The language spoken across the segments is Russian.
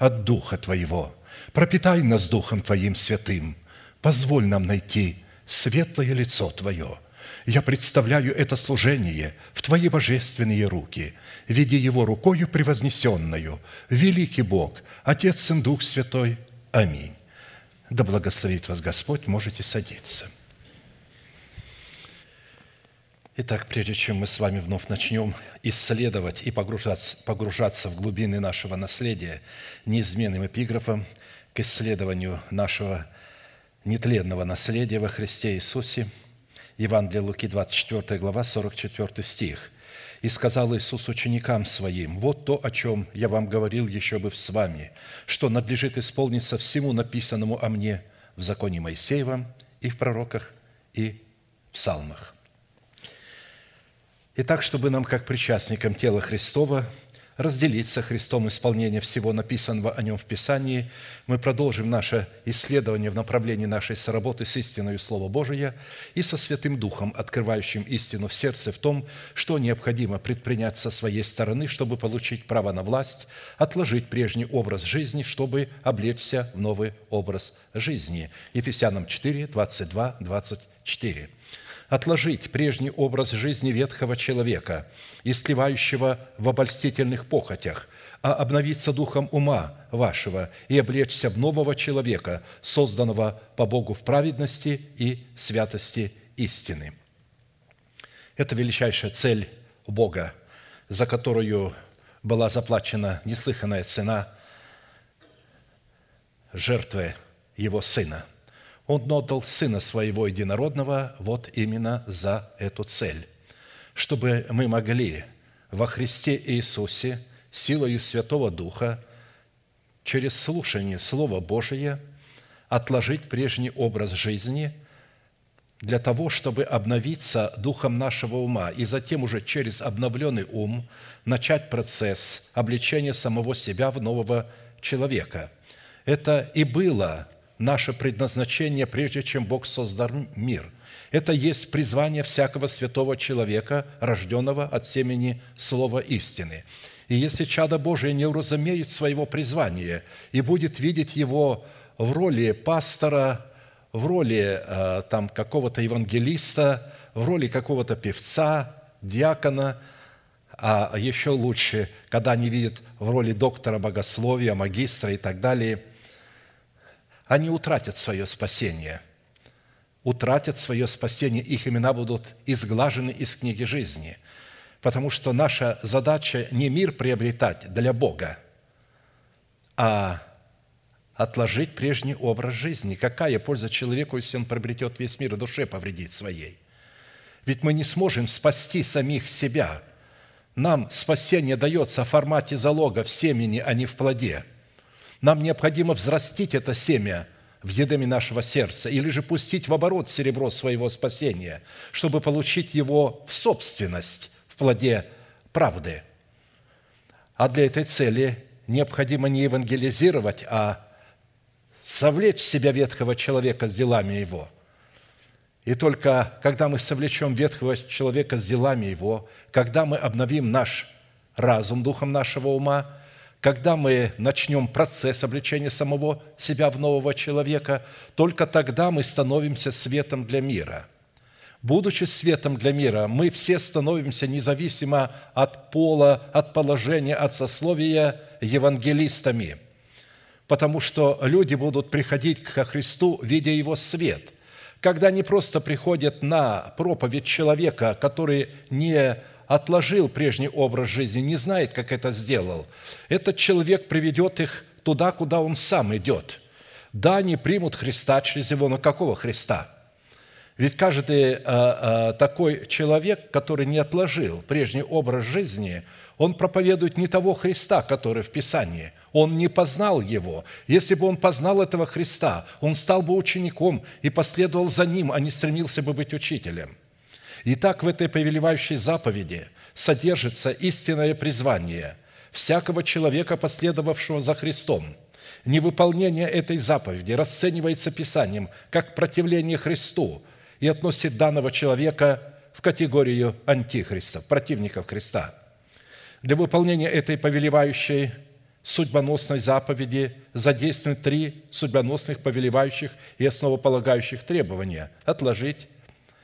от Духа Твоего. Пропитай нас Духом Твоим святым. Позволь нам найти светлое лицо Твое. Я представляю это служение в Твои божественные руки. Веди его рукою превознесенную. Великий Бог, Отец, Сын, Дух Святой. Аминь. Да благословит вас Господь, можете садиться. Итак, прежде чем мы с вами вновь начнем исследовать и погружаться, погружаться в глубины нашего наследия неизменным эпиграфом к исследованию нашего нетленного наследия во Христе Иисусе, Евангелие Луки, 24 глава, 44 стих. «И сказал Иисус ученикам Своим, вот то, о чем я вам говорил еще бы с вами, что надлежит исполниться всему написанному о мне в законе Моисеевом и в пророках и в псалмах». И так, чтобы нам, как причастникам тела Христова, разделить со Христом исполнение всего написанного о Нем в Писании, мы продолжим наше исследование в направлении нашей соработы с истиной Слова Божия и со Святым Духом, открывающим истину в сердце в том, что необходимо предпринять со своей стороны, чтобы получить право на власть, отложить прежний образ жизни, чтобы облечься в новый образ жизни. Ефесянам 4, 22, 24 отложить прежний образ жизни ветхого человека, истлевающего в обольстительных похотях, а обновиться духом ума вашего и облечься в нового человека, созданного по Богу в праведности и святости истины. Это величайшая цель Бога, за которую была заплачена неслыханная цена жертвы Его Сына – он отдал Сына Своего Единородного вот именно за эту цель, чтобы мы могли во Христе Иисусе силою Святого Духа через слушание Слова Божия отложить прежний образ жизни для того, чтобы обновиться духом нашего ума и затем уже через обновленный ум начать процесс обличения самого себя в нового человека. Это и было наше предназначение, прежде чем Бог создал мир. Это есть призвание всякого святого человека, рожденного от семени Слова истины. И если чадо Божие не уразумеет своего призвания и будет видеть его в роли пастора, в роли э, там, какого-то евангелиста, в роли какого-то певца, диакона, а еще лучше, когда они видят в роли доктора богословия, магистра и так далее – они утратят свое спасение. Утратят свое спасение, их имена будут изглажены из книги жизни. Потому что наша задача не мир приобретать для Бога, а отложить прежний образ жизни. Какая польза человеку, если он приобретет весь мир и душе повредит своей? Ведь мы не сможем спасти самих себя. Нам спасение дается в формате залога в семени, а не в плоде – нам необходимо взрастить это семя в едеме нашего сердца или же пустить в оборот серебро своего спасения, чтобы получить его в собственность в плоде правды. А для этой цели необходимо не евангелизировать, а совлечь себя ветхого человека с делами его, И только когда мы совлечем ветхого человека с делами его, когда мы обновим наш разум духом нашего ума, когда мы начнем процесс обличения самого себя в нового человека, только тогда мы становимся светом для мира. Будучи светом для мира, мы все становимся независимо от пола, от положения, от сословия евангелистами, потому что люди будут приходить ко Христу, видя Его свет – когда они просто приходят на проповедь человека, который не отложил прежний образ жизни, не знает, как это сделал, этот человек приведет их туда, куда он сам идет. Да, они примут Христа через его, но какого Христа? Ведь каждый а, а, такой человек, который не отложил прежний образ жизни, он проповедует не того Христа, который в Писании – он не познал его. Если бы он познал этого Христа, он стал бы учеником и последовал за ним, а не стремился бы быть учителем. Итак, в этой повелевающей заповеди содержится истинное призвание всякого человека, последовавшего за Христом. Невыполнение этой заповеди расценивается Писанием как противление Христу и относит данного человека в категорию антихристов, противников Христа. Для выполнения этой повелевающей судьбоносной заповеди задействуют три судьбоносных, повелевающих и основополагающих требования – отложить,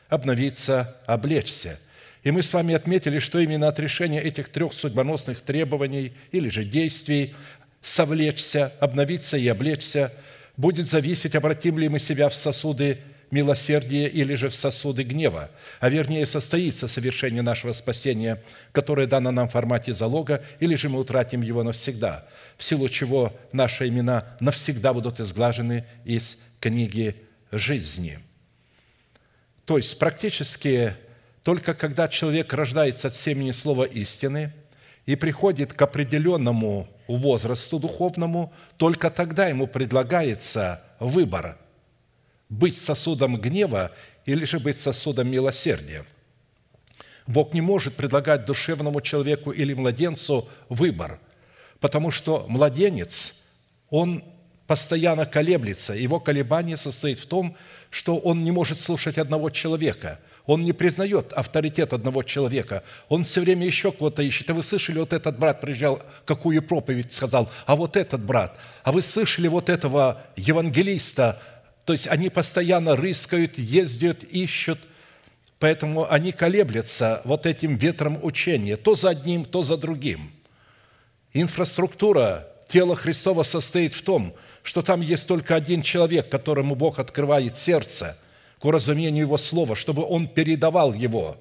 обновиться, облечься. И мы с вами отметили, что именно от решения этих трех судьбоносных требований или же действий совлечься, обновиться и облечься будет зависеть, обратим ли мы себя в сосуды милосердия или же в сосуды гнева, а вернее состоится совершение нашего спасения, которое дано нам в формате залога, или же мы утратим его навсегда, в силу чего наши имена навсегда будут изглажены из книги жизни. То есть практически только когда человек рождается от семени слова истины и приходит к определенному возрасту духовному, только тогда ему предлагается выбор – быть сосудом гнева или же быть сосудом милосердия. Бог не может предлагать душевному человеку или младенцу выбор, потому что младенец, он постоянно колеблется. Его колебание состоит в том, что он не может слушать одного человека. Он не признает авторитет одного человека. Он все время еще кого-то ищет. А вы слышали, вот этот брат приезжал, какую проповедь сказал, а вот этот брат. А вы слышали вот этого евангелиста, то есть они постоянно рыскают, ездят, ищут, поэтому они колеблются вот этим ветром учения, то за одним, то за другим. Инфраструктура тела Христова состоит в том, что там есть только один человек, которому Бог открывает сердце к уразумению Его Слова, чтобы он передавал его.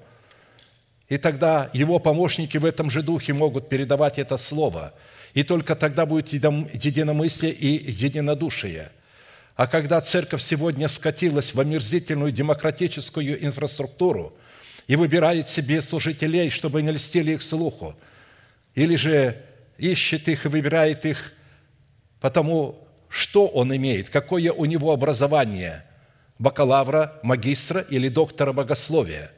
И тогда его помощники в этом же духе могут передавать это Слово. И только тогда будет единомыслие и единодушие – а когда церковь сегодня скатилась в омерзительную демократическую инфраструктуру и выбирает себе служителей, чтобы не льстили их слуху, или же ищет их и выбирает их потому, что он имеет, какое у него образование – бакалавра, магистра или доктора богословия.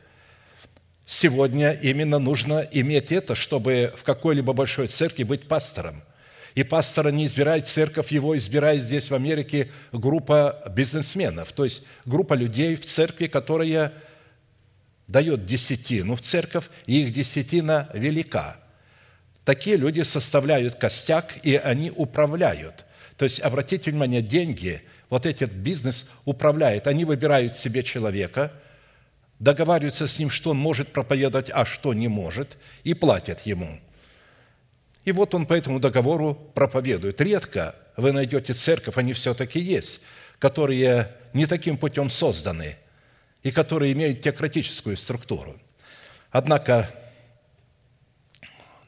Сегодня именно нужно иметь это, чтобы в какой-либо большой церкви быть пастором. И пастора не избирает церковь, его избирает здесь, в Америке, группа бизнесменов, то есть группа людей в церкви, которая дает десятину в церковь, и их десятина велика. Такие люди составляют костяк, и они управляют. То есть, обратите внимание, деньги, вот этот бизнес управляет. Они выбирают себе человека, договариваются с ним, что он может проповедовать, а что не может, и платят ему – и вот он по этому договору проповедует. Редко вы найдете церковь, они все-таки есть, которые не таким путем созданы и которые имеют теократическую структуру. Однако,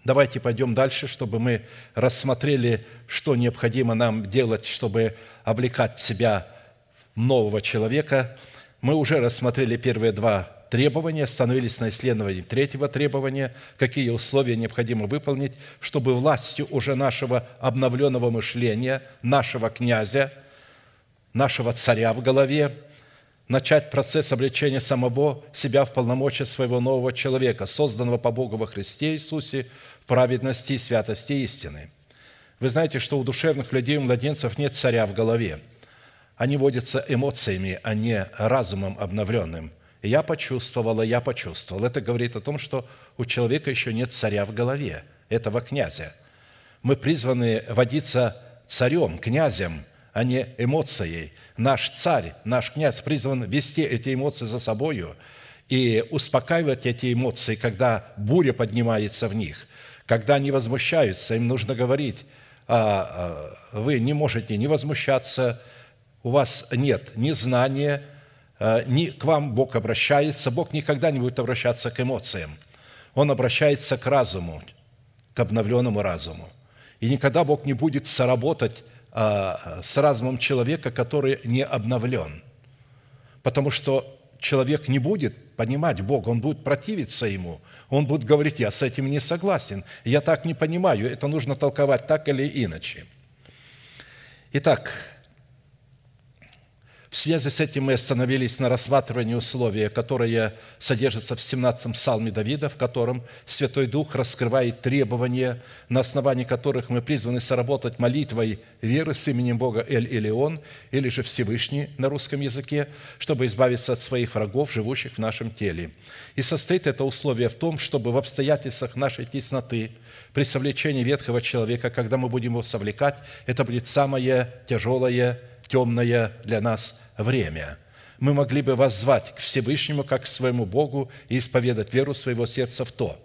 давайте пойдем дальше, чтобы мы рассмотрели, что необходимо нам делать, чтобы облекать себя нового человека. Мы уже рассмотрели первые два требования, остановились на исследовании третьего требования, какие условия необходимо выполнить, чтобы властью уже нашего обновленного мышления, нашего князя, нашего царя в голове, начать процесс обличения самого себя в полномочия своего нового человека, созданного по Богу во Христе Иисусе в праведности и святости истины. Вы знаете, что у душевных людей, у младенцев нет царя в голове – они водятся эмоциями, а не разумом обновленным. Я почувствовала, я почувствовал. Это говорит о том, что у человека еще нет царя в голове, этого князя. Мы призваны водиться царем, князем, а не эмоцией. Наш царь, наш князь призван вести эти эмоции за собою и успокаивать эти эмоции, когда буря поднимается в них, когда они возмущаются, им нужно говорить, а, а, вы не можете не возмущаться, у вас нет ни знания, а, ни к вам Бог обращается, Бог никогда не будет обращаться к эмоциям. Он обращается к разуму, к обновленному разуму. И никогда Бог не будет соработать с разумом человека, который не обновлен. Потому что человек не будет понимать Бога, он будет противиться Ему, он будет говорить, я с этим не согласен, я так не понимаю, это нужно толковать так или иначе. Итак, в связи с этим мы остановились на рассматривании условия, которое содержится в 17-м псалме Давида, в котором Святой Дух раскрывает требования, на основании которых мы призваны соработать молитвой веры с именем Бога Эль-Илион, или же Всевышний на русском языке, чтобы избавиться от своих врагов, живущих в нашем теле. И состоит это условие в том, чтобы в обстоятельствах нашей тесноты, при совлечении ветхого человека, когда мы будем его совлекать, это будет самое тяжелое темное для нас время. Мы могли бы воззвать к Всевышнему, как к своему Богу, и исповедать веру своего сердца в то,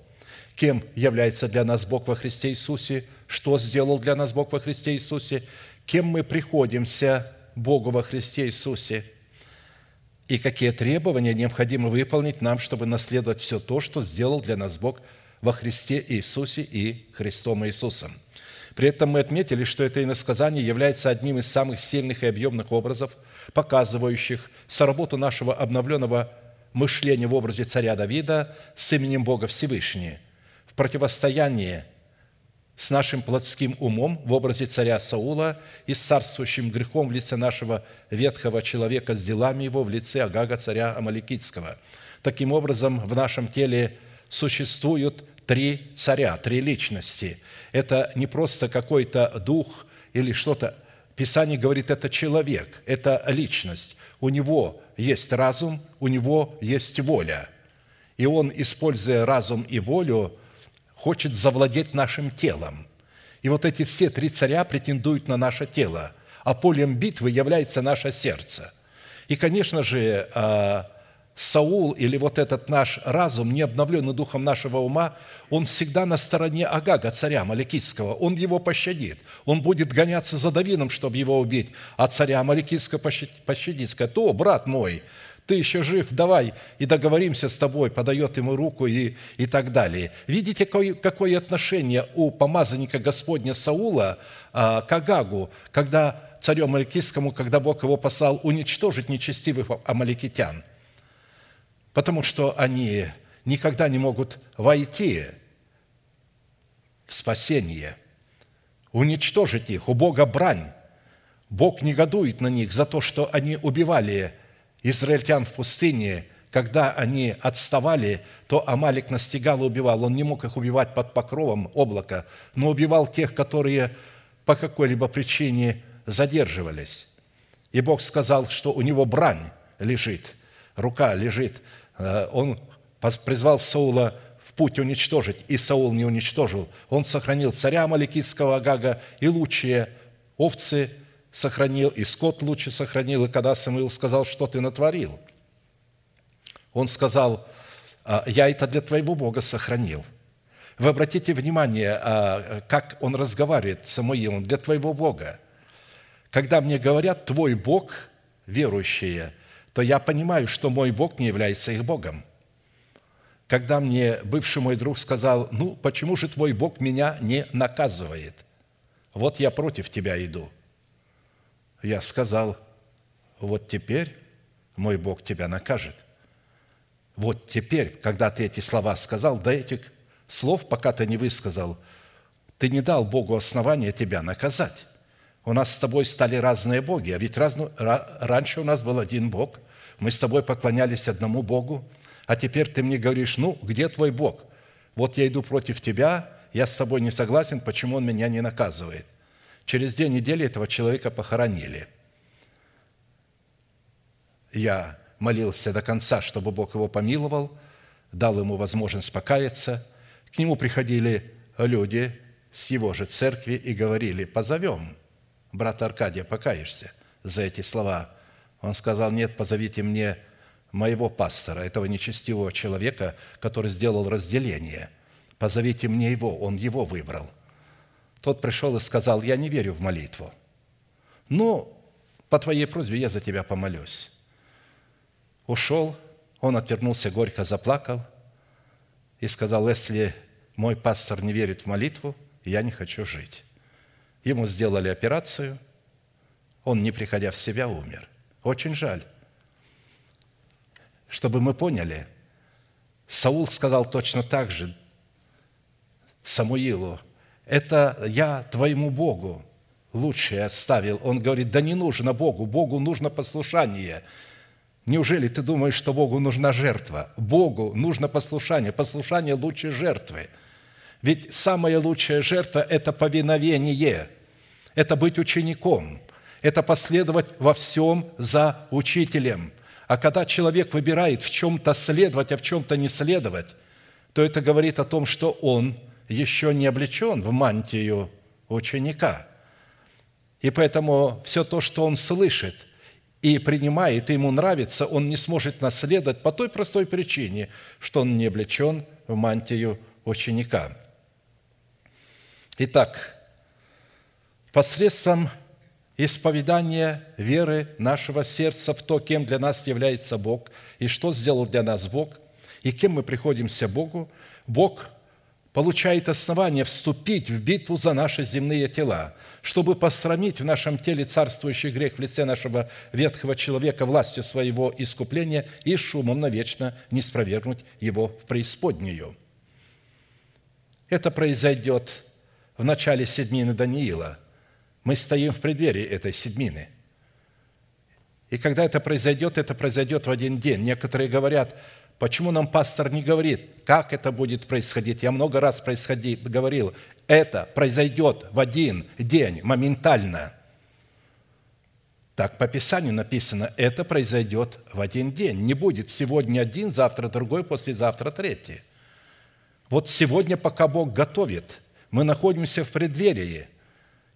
кем является для нас Бог во Христе Иисусе, что сделал для нас Бог во Христе Иисусе, кем мы приходимся Богу во Христе Иисусе, и какие требования необходимо выполнить нам, чтобы наследовать все то, что сделал для нас Бог во Христе Иисусе и Христом Иисусом – при этом мы отметили, что это иносказание является одним из самых сильных и объемных образов, показывающих соработу нашего обновленного мышления в образе царя Давида с именем Бога Всевышний, в противостоянии с нашим плотским умом в образе царя Саула и с царствующим грехом в лице нашего ветхого человека с делами его в лице Агага, царя Амаликитского. Таким образом, в нашем теле существуют три царя, три личности. Это не просто какой-то дух или что-то. Писание говорит, это человек, это личность. У него есть разум, у него есть воля. И он, используя разум и волю, хочет завладеть нашим телом. И вот эти все три царя претендуют на наше тело, а полем битвы является наше сердце. И, конечно же, а, Саул или вот этот наш разум, не обновленный духом нашего ума, он всегда на стороне Агага, царя Маликийского. Он его пощадит. Он будет гоняться за Давином, чтобы его убить, а царя Маликийского пощадит. Сказать, то, брат мой, ты еще жив, давай и договоримся с тобой, подает ему руку и, и так далее. Видите, какое, какое отношение у помазанника Господня Саула а, к Агагу, когда царю Амаликийскому, когда Бог его послал уничтожить нечестивых амаликитян – потому что они никогда не могут войти в спасение, уничтожить их. У Бога брань. Бог негодует на них за то, что они убивали израильтян в пустыне, когда они отставали, то Амалик настигал и убивал. Он не мог их убивать под покровом облака, но убивал тех, которые по какой-либо причине задерживались. И Бог сказал, что у него брань лежит, рука лежит он призвал Саула в путь уничтожить, и Саул не уничтожил. Он сохранил царя Амаликитского Агага и лучшие овцы сохранил, и скот лучше сохранил. И когда Самуил сказал, что ты натворил, он сказал, «А, я это для твоего Бога сохранил. Вы обратите внимание, а, как он разговаривает с Самуилом, для твоего Бога. Когда мне говорят, твой Бог, верующие – то я понимаю, что мой Бог не является их Богом. Когда мне бывший мой друг сказал, ну, почему же твой Бог меня не наказывает? Вот я против тебя иду. Я сказал, вот теперь мой Бог тебя накажет. Вот теперь, когда ты эти слова сказал, до этих слов, пока ты не высказал, ты не дал Богу основания тебя наказать. У нас с тобой стали разные боги, а ведь разно, раньше у нас был один Бог, мы с тобой поклонялись одному Богу, а теперь ты мне говоришь, ну, где твой Бог? Вот я иду против тебя, я с тобой не согласен, почему он меня не наказывает? Через две недели этого человека похоронили. я молился до конца, чтобы Бог его помиловал, дал ему возможность покаяться. К нему приходили люди с его же церкви и говорили, позовем брата Аркадия, покаешься за эти слова. Он сказал, нет, позовите мне моего пастора, этого нечестивого человека, который сделал разделение. Позовите мне его, он его выбрал. Тот пришел и сказал, я не верю в молитву. Но по твоей просьбе я за тебя помолюсь. Ушел, он отвернулся, горько заплакал и сказал, если мой пастор не верит в молитву, я не хочу жить. Ему сделали операцию, он, не приходя в себя, умер. Очень жаль. Чтобы мы поняли, Саул сказал точно так же Самуилу, это я твоему Богу лучшее оставил. Он говорит, да не нужно Богу, Богу нужно послушание. Неужели ты думаешь, что Богу нужна жертва? Богу нужно послушание. Послушание лучше жертвы. Ведь самая лучшая жертва – это повиновение, это быть учеником, это последовать во всем за учителем. А когда человек выбирает в чем-то следовать, а в чем-то не следовать, то это говорит о том, что он еще не облечен в мантию ученика. И поэтому все то, что он слышит и принимает, и ему нравится, он не сможет наследовать по той простой причине, что он не облечен в мантию ученика. Итак, посредством исповедания веры нашего сердца в то, кем для нас является Бог, и что сделал для нас Бог, и кем мы приходимся Богу, Бог получает основание вступить в битву за наши земные тела, чтобы посрамить в нашем теле царствующий грех в лице нашего ветхого человека властью своего искупления и шумом навечно не спровергнуть его в преисподнюю. Это произойдет в начале седмины Даниила. Мы стоим в преддверии этой седмины. И когда это произойдет, это произойдет в один день. Некоторые говорят – Почему нам пастор не говорит, как это будет происходить? Я много раз происходи, говорил, это произойдет в один день, моментально. Так по Писанию написано, это произойдет в один день. Не будет сегодня один, завтра другой, послезавтра третий. Вот сегодня, пока Бог готовит, мы находимся в преддверии.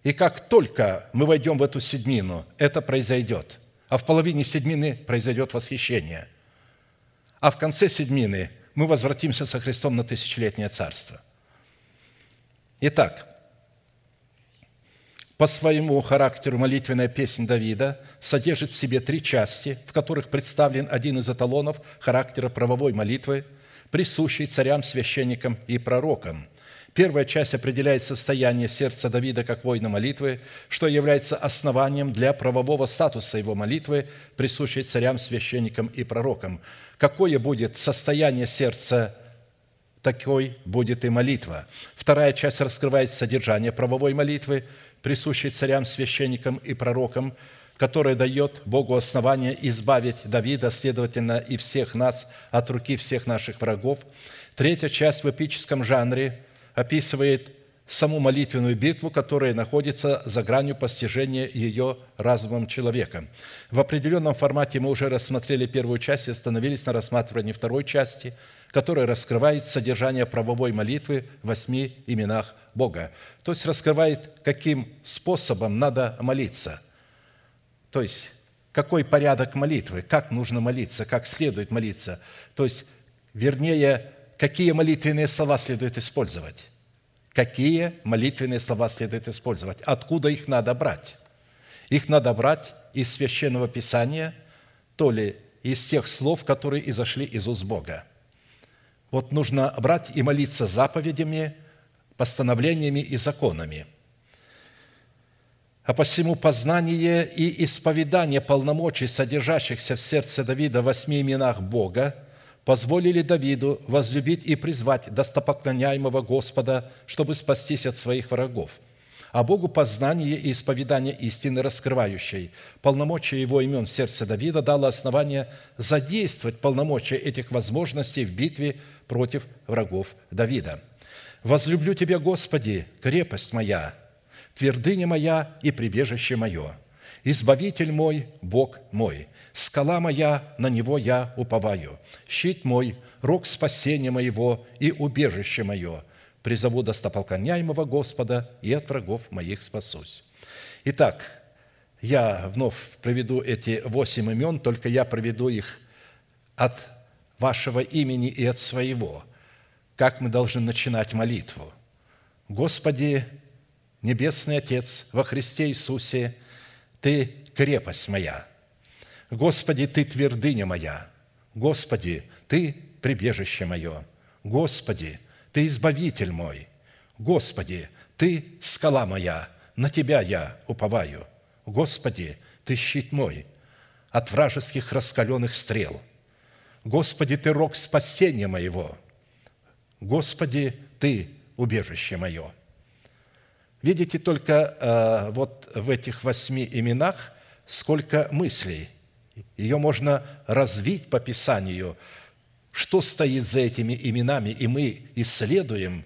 И как только мы войдем в эту седмину, это произойдет. А в половине седмины произойдет восхищение – а в конце седьмины мы возвратимся со Христом на тысячелетнее царство. Итак, по своему характеру молитвенная песня Давида содержит в себе три части, в которых представлен один из эталонов характера правовой молитвы, присущий царям, священникам и пророкам – Первая часть определяет состояние сердца Давида как воина молитвы, что является основанием для правового статуса его молитвы, присущей царям, священникам и пророкам. Какое будет состояние сердца, такой будет и молитва. Вторая часть раскрывает содержание правовой молитвы, присущей царям, священникам и пророкам, которая дает Богу основание избавить Давида, следовательно, и всех нас от руки всех наших врагов. Третья часть в эпическом жанре – описывает саму молитвенную битву, которая находится за гранью постижения ее разумом человека. В определенном формате мы уже рассмотрели первую часть и остановились на рассматривании второй части, которая раскрывает содержание правовой молитвы в восьми именах Бога. То есть раскрывает, каким способом надо молиться. То есть какой порядок молитвы, как нужно молиться, как следует молиться. То есть, вернее, какие молитвенные слова следует использовать. Какие молитвенные слова следует использовать? Откуда их надо брать? Их надо брать из Священного Писания, то ли из тех слов, которые изошли из уст Бога. Вот нужно брать и молиться заповедями, постановлениями и законами. А посему познание и исповедание полномочий, содержащихся в сердце Давида в восьми именах Бога – позволили Давиду возлюбить и призвать достопоклоняемого Господа, чтобы спастись от своих врагов. А Богу познание и исповедание истины раскрывающей, полномочия Его имен в сердце Давида дало основание задействовать полномочия этих возможностей в битве против врагов Давида. «Возлюблю Тебя, Господи, крепость моя, твердыня моя и прибежище мое, избавитель мой, Бог мой, Скала моя, на Него я уповаю. Щит мой, рог спасения моего и убежище мое. Призову достополконяемого Господа и от врагов моих спасусь». Итак, я вновь проведу эти восемь имен, только я проведу их от вашего имени и от своего. Как мы должны начинать молитву? Господи, Небесный Отец, во Христе Иисусе, Ты крепость моя. Господи, Ты твердыня моя. Господи, Ты прибежище мое. Господи, Ты избавитель мой. Господи, Ты скала моя. На Тебя я уповаю. Господи, Ты щит мой от вражеских раскаленных стрел. Господи, Ты рог спасения моего. Господи, Ты убежище мое. Видите только э, вот в этих восьми именах сколько мыслей. Ее можно развить по Писанию, что стоит за этими именами, и мы исследуем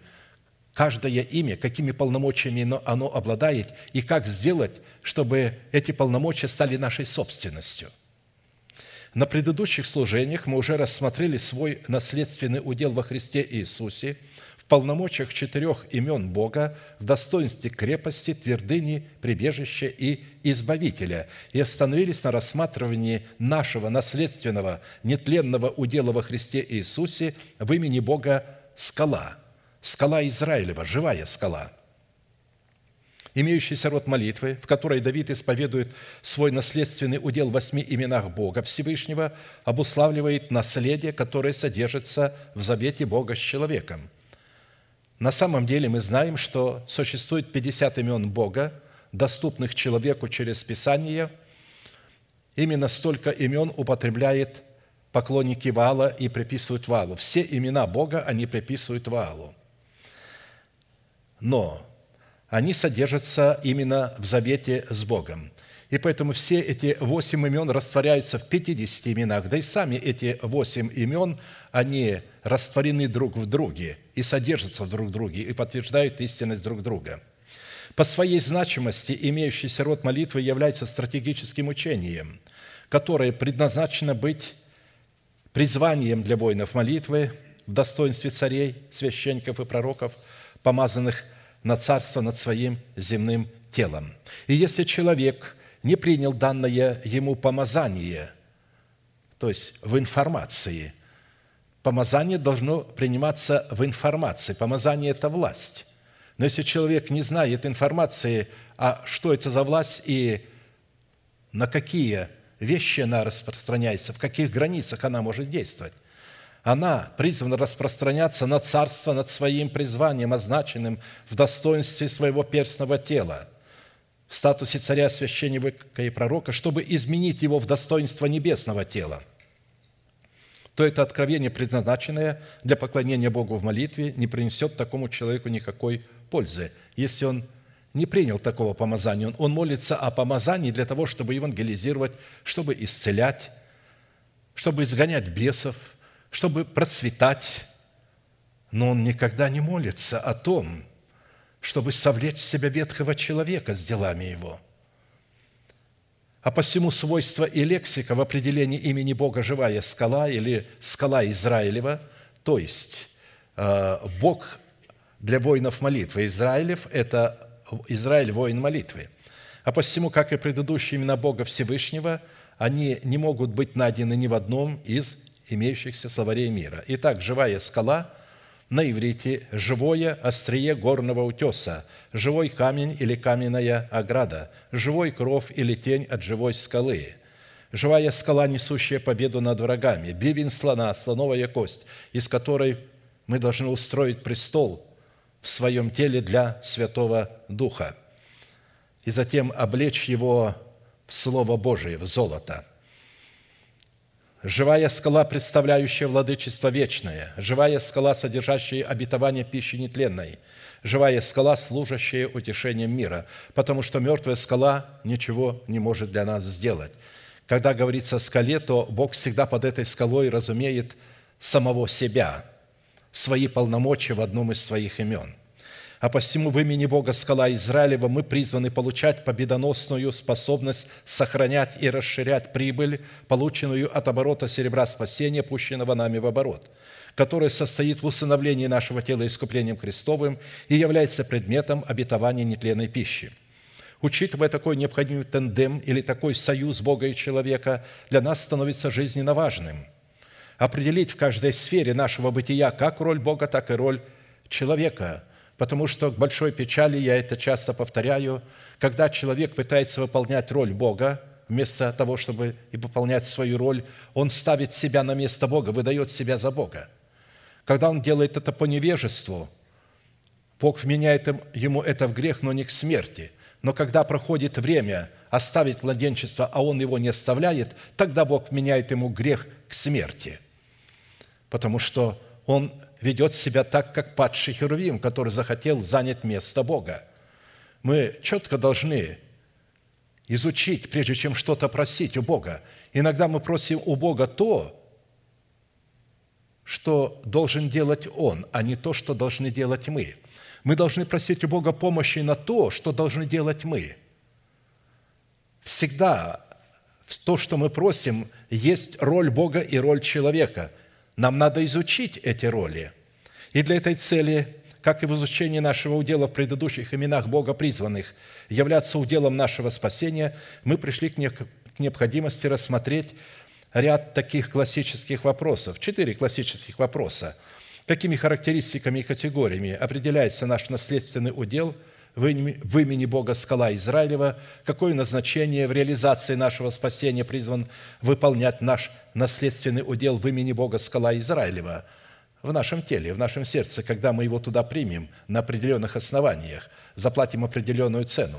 каждое имя, какими полномочиями оно обладает, и как сделать, чтобы эти полномочия стали нашей собственностью. На предыдущих служениях мы уже рассмотрели свой наследственный удел во Христе Иисусе – в полномочиях четырех имен Бога, в достоинстве крепости, твердыни, прибежища и избавителя, и остановились на рассматривании нашего наследственного нетленного удела во Христе Иисусе в имени Бога скала, скала Израилева, живая скала – имеющийся род молитвы, в которой Давид исповедует свой наследственный удел в восьми именах Бога Всевышнего, обуславливает наследие, которое содержится в завете Бога с человеком – на самом деле мы знаем, что существует 50 имен Бога, доступных человеку через Писание. Именно столько имен употребляет поклонники Вала и приписывают Валу. Все имена Бога они приписывают Валу. Но они содержатся именно в завете с Богом. И поэтому все эти восемь имен растворяются в 50 именах. Да и сами эти восемь имен, они растворены друг в друге и содержатся в друг друге и подтверждают истинность друг друга. По своей значимости имеющийся род молитвы является стратегическим учением, которое предназначено быть призванием для воинов молитвы в достоинстве царей, священников и пророков, помазанных на царство над своим земным телом. И если человек не принял данное ему помазание, то есть в информации – Помазание должно приниматься в информации. Помазание – это власть. Но если человек не знает информации, а что это за власть и на какие вещи она распространяется, в каких границах она может действовать, она призвана распространяться на царство над своим призванием, означенным в достоинстве своего перстного тела, в статусе царя, священника и пророка, чтобы изменить его в достоинство небесного тела – то это откровение, предназначенное для поклонения Богу в молитве, не принесет такому человеку никакой пользы, если он не принял такого помазания. Он молится о помазании для того, чтобы евангелизировать, чтобы исцелять, чтобы изгонять бесов, чтобы процветать. Но он никогда не молится о том, чтобы совлечь в себя ветхого человека с делами его – а посему свойства и лексика в определении имени Бога «живая скала» или «скала Израилева», то есть э, Бог для воинов молитвы. Израилев – это Израиль – воин молитвы. А посему, как и предыдущие имена Бога Всевышнего, они не могут быть найдены ни в одном из имеющихся словарей мира. Итак, живая скала – на иврите «живое острие горного утеса», «живой камень» или «каменная ограда», «живой кров» или «тень от живой скалы», «живая скала, несущая победу над врагами», «бивень слона», «слоновая кость», из которой мы должны устроить престол в своем теле для Святого Духа, и затем облечь его в Слово Божие, в золото – живая скала, представляющая владычество вечное, живая скала, содержащая обетование пищи нетленной, живая скала, служащая утешением мира, потому что мертвая скала ничего не может для нас сделать. Когда говорится о скале, то Бог всегда под этой скалой разумеет самого себя, свои полномочия в одном из своих имен. А посему в имени Бога скала Израилева мы призваны получать победоносную способность сохранять и расширять прибыль, полученную от оборота серебра спасения, пущенного нами в оборот, который состоит в усыновлении нашего тела искуплением Христовым и является предметом обетования нетленной пищи. Учитывая такой необходимый тендем или такой союз Бога и человека, для нас становится жизненно важным определить в каждой сфере нашего бытия как роль Бога, так и роль человека – Потому что к большой печали, я это часто повторяю, когда человек пытается выполнять роль Бога, вместо того, чтобы и выполнять свою роль, он ставит себя на место Бога, выдает себя за Бога. Когда он делает это по невежеству, Бог вменяет ему это в грех, но не к смерти. Но когда проходит время оставить младенчество, а он его не оставляет, тогда Бог вменяет ему грех к смерти. Потому что он ведет себя так, как падший Херувим, который захотел занять место Бога. Мы четко должны изучить, прежде чем что-то просить у Бога. Иногда мы просим у Бога то, что должен делать Он, а не то, что должны делать мы. Мы должны просить у Бога помощи на то, что должны делать мы. Всегда в то, что мы просим, есть роль Бога и роль человека – нам надо изучить эти роли. И для этой цели, как и в изучении нашего удела в предыдущих именах Бога призванных, являться уделом нашего спасения, мы пришли к необходимости рассмотреть ряд таких классических вопросов. Четыре классических вопроса. Какими характеристиками и категориями определяется наш наследственный удел – в имени Бога скала Израилева, какое назначение в реализации нашего спасения призван выполнять наш наследственный удел в имени Бога скала Израилева в нашем теле, в нашем сердце, когда мы его туда примем на определенных основаниях, заплатим определенную цену.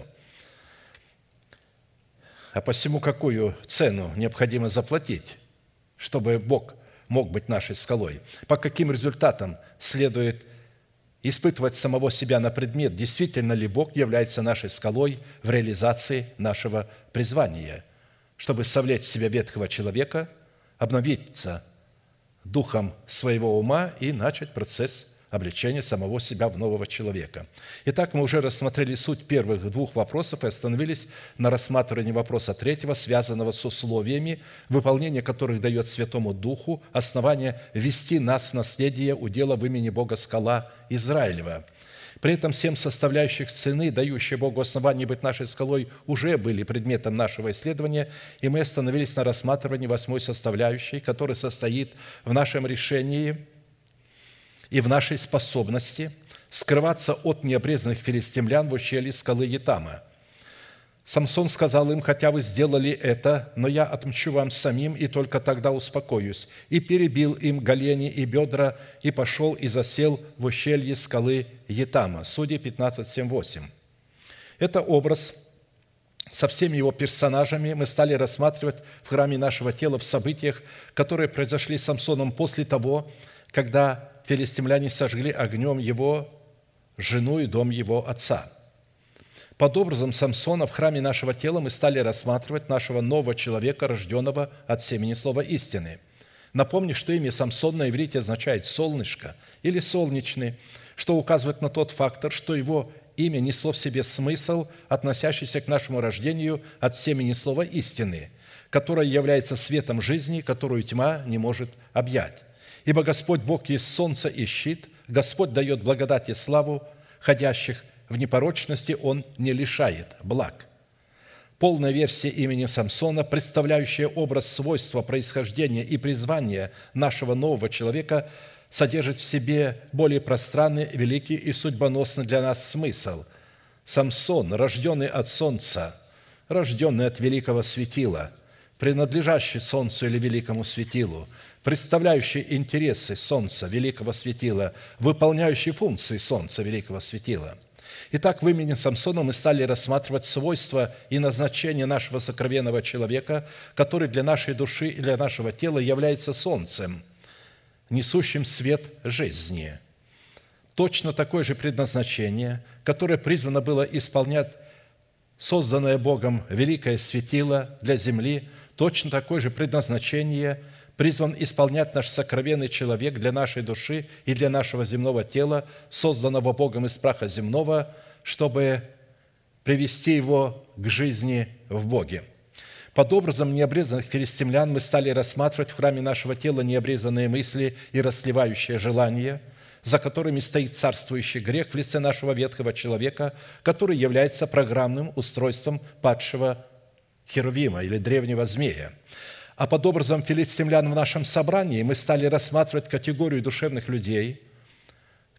А посему какую цену необходимо заплатить, чтобы Бог мог быть нашей скалой? По каким результатам следует испытывать самого себя на предмет, действительно ли Бог является нашей скалой в реализации нашего призвания, чтобы совлечь в себя ветхого человека, обновиться духом своего ума и начать процесс обличения самого себя в нового человека. Итак, мы уже рассмотрели суть первых двух вопросов и остановились на рассматривании вопроса третьего, связанного с условиями, выполнение которых дает Святому Духу основание вести нас в наследие удела в имени Бога скала Израилева. При этом семь составляющих цены, дающие Богу основание быть нашей скалой, уже были предметом нашего исследования, и мы остановились на рассматривании восьмой составляющей, которая состоит в нашем решении – и в нашей способности скрываться от необрезанных филистимлян в ущелье скалы Етама. Самсон сказал им, хотя вы сделали это, но я отмчу вам самим, и только тогда успокоюсь. И перебил им голени и бедра, и пошел и засел в ущелье скалы Етама. Судьи 15, 7, 8. Это образ со всеми его персонажами мы стали рассматривать в храме нашего тела в событиях, которые произошли с Самсоном после того, когда филистимляне сожгли огнем его жену и дом его отца. Под образом Самсона в храме нашего тела мы стали рассматривать нашего нового человека, рожденного от семени слова истины. Напомню, что имя Самсон на иврите означает «солнышко» или «солнечный», что указывает на тот фактор, что его имя несло в себе смысл, относящийся к нашему рождению от семени слова истины, которое является светом жизни, которую тьма не может объять. Ибо Господь Бог есть солнце и щит, Господь дает благодать и славу, ходящих в непорочности Он не лишает благ. Полная версия имени Самсона, представляющая образ свойства происхождения и призвания нашего нового человека, содержит в себе более пространный, великий и судьбоносный для нас смысл. Самсон, рожденный от солнца, рожденный от великого светила, принадлежащий солнцу или великому светилу, представляющий интересы Солнца, великого светила, выполняющий функции Солнца, великого светила. Итак, в имени Самсона мы стали рассматривать свойства и назначение нашего сокровенного человека, который для нашей души и для нашего тела является Солнцем, несущим свет жизни. Точно такое же предназначение, которое призвано было исполнять созданное Богом великое светило для земли, точно такое же предназначение – призван исполнять наш сокровенный человек для нашей души и для нашего земного тела, созданного Богом из праха земного, чтобы привести его к жизни в Боге. Под образом необрезанных филистимлян мы стали рассматривать в храме нашего тела необрезанные мысли и расливающие желания, за которыми стоит царствующий грех в лице нашего ветхого человека, который является программным устройством падшего Херувима или древнего змея – а под образом филистимлян в нашем собрании мы стали рассматривать категорию душевных людей.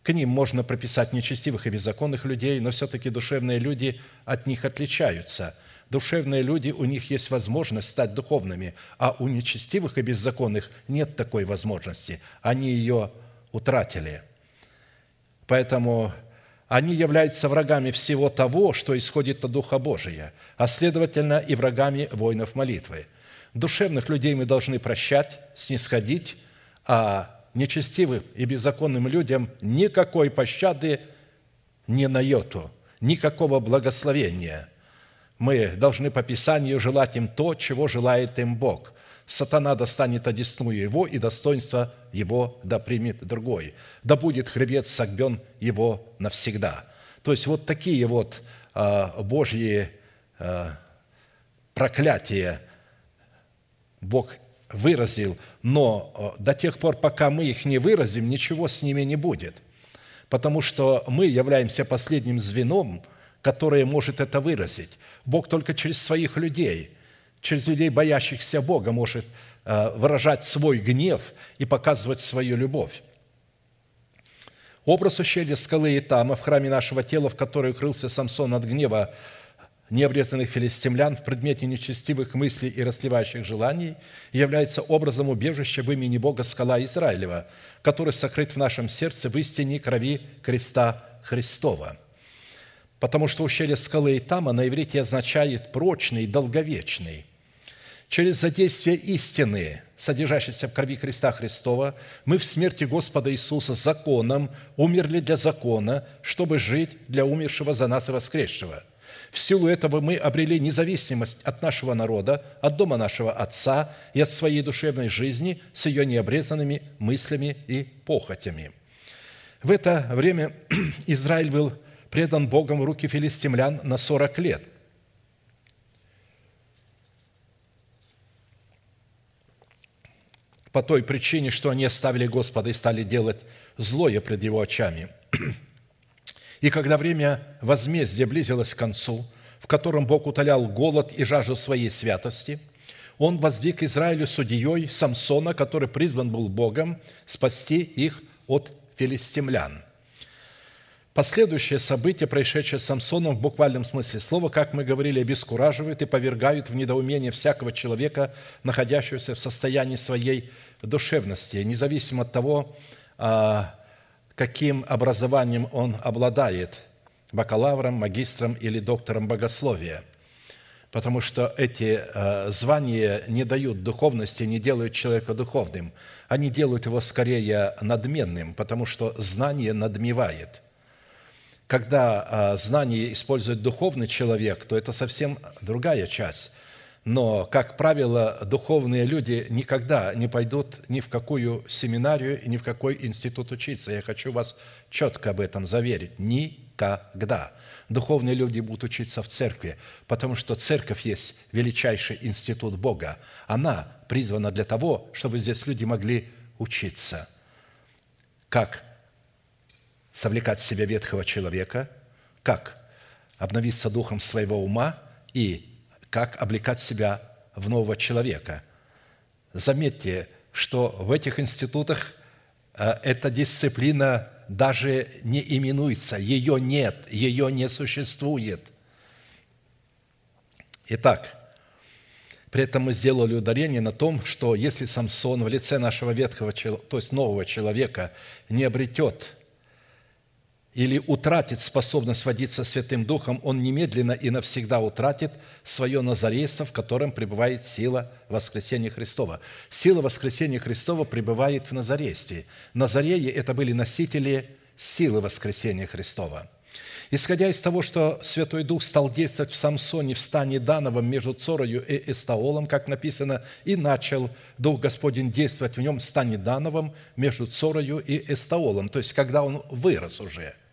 К ним можно прописать нечестивых и беззаконных людей, но все-таки душевные люди от них отличаются. Душевные люди, у них есть возможность стать духовными, а у нечестивых и беззаконных нет такой возможности. Они ее утратили. Поэтому они являются врагами всего того, что исходит от Духа Божия, а следовательно и врагами воинов молитвы – Душевных людей мы должны прощать, снисходить, а нечестивым и беззаконным людям никакой пощады не на йоту, никакого благословения. Мы должны по Писанию желать им то, чего желает им Бог. Сатана достанет одесную его, и достоинство его да примет другой. Да будет хребет согбен его навсегда. То есть вот такие вот а, Божьи а, проклятия Бог выразил, но э, до тех пор, пока мы их не выразим, ничего с ними не будет. Потому что мы являемся последним звеном, которое может это выразить. Бог только через своих людей, через людей, боящихся Бога, может э, выражать свой гнев и показывать свою любовь. Образ ущелья скалы Итама в храме нашего тела, в который укрылся Самсон от гнева необрезанных филистимлян в предмете нечестивых мыслей и расливающих желаний является образом убежища в имени Бога скала Израилева, который сокрыт в нашем сердце в истине крови креста Христова. Потому что ущелье скалы Итама на иврите означает «прочный, долговечный». Через задействие истины, содержащейся в крови креста Христова, мы в смерти Господа Иисуса законом умерли для закона, чтобы жить для умершего за нас и воскресшего – в силу этого мы обрели независимость от нашего народа, от дома нашего Отца и от своей душевной жизни с ее необрезанными мыслями и похотями. В это время Израиль был предан Богом в руки филистимлян на 40 лет. По той причине, что они оставили Господа и стали делать злое пред Его очами – и когда время возмездия близилось к концу, в котором Бог утолял голод и жажду своей святости, Он воздвиг Израилю судьей Самсона, который призван был Богом спасти их от филистимлян. Последующие события, происшедшие с Самсоном в буквальном смысле слова, как мы говорили, обескураживают и повергают в недоумение всякого человека, находящегося в состоянии своей душевности, независимо от того, а, каким образованием он обладает, бакалавром, магистром или доктором богословия, потому что эти э, звания не дают духовности, не делают человека духовным. Они делают его скорее надменным, потому что знание надмевает. Когда э, знание использует духовный человек, то это совсем другая часть – но, как правило, духовные люди никогда не пойдут ни в какую семинарию ни в какой институт учиться. Я хочу вас четко об этом заверить. Никогда. Духовные люди будут учиться в церкви, потому что церковь есть величайший институт Бога. Она призвана для того, чтобы здесь люди могли учиться. Как совлекать в себя ветхого человека, как обновиться духом своего ума и как облекать себя в нового человека. Заметьте, что в этих институтах э, эта дисциплина даже не именуется, ее нет, ее не существует. Итак, при этом мы сделали ударение на том, что если Самсон в лице нашего ветхого, то есть нового человека, не обретет или утратит способность водиться Святым Духом, он немедленно и навсегда утратит свое назарейство, в котором пребывает сила воскресения Христова. Сила воскресения Христова пребывает в назарействе. Назареи – это были носители силы воскресения Христова. Исходя из того, что Святой Дух стал действовать в Самсоне в стане Дановом между Цорою и Эстаолом, как написано, и начал Дух Господень действовать в нем в стане Дановом между Цорою и Эстаолом, то есть когда он вырос уже –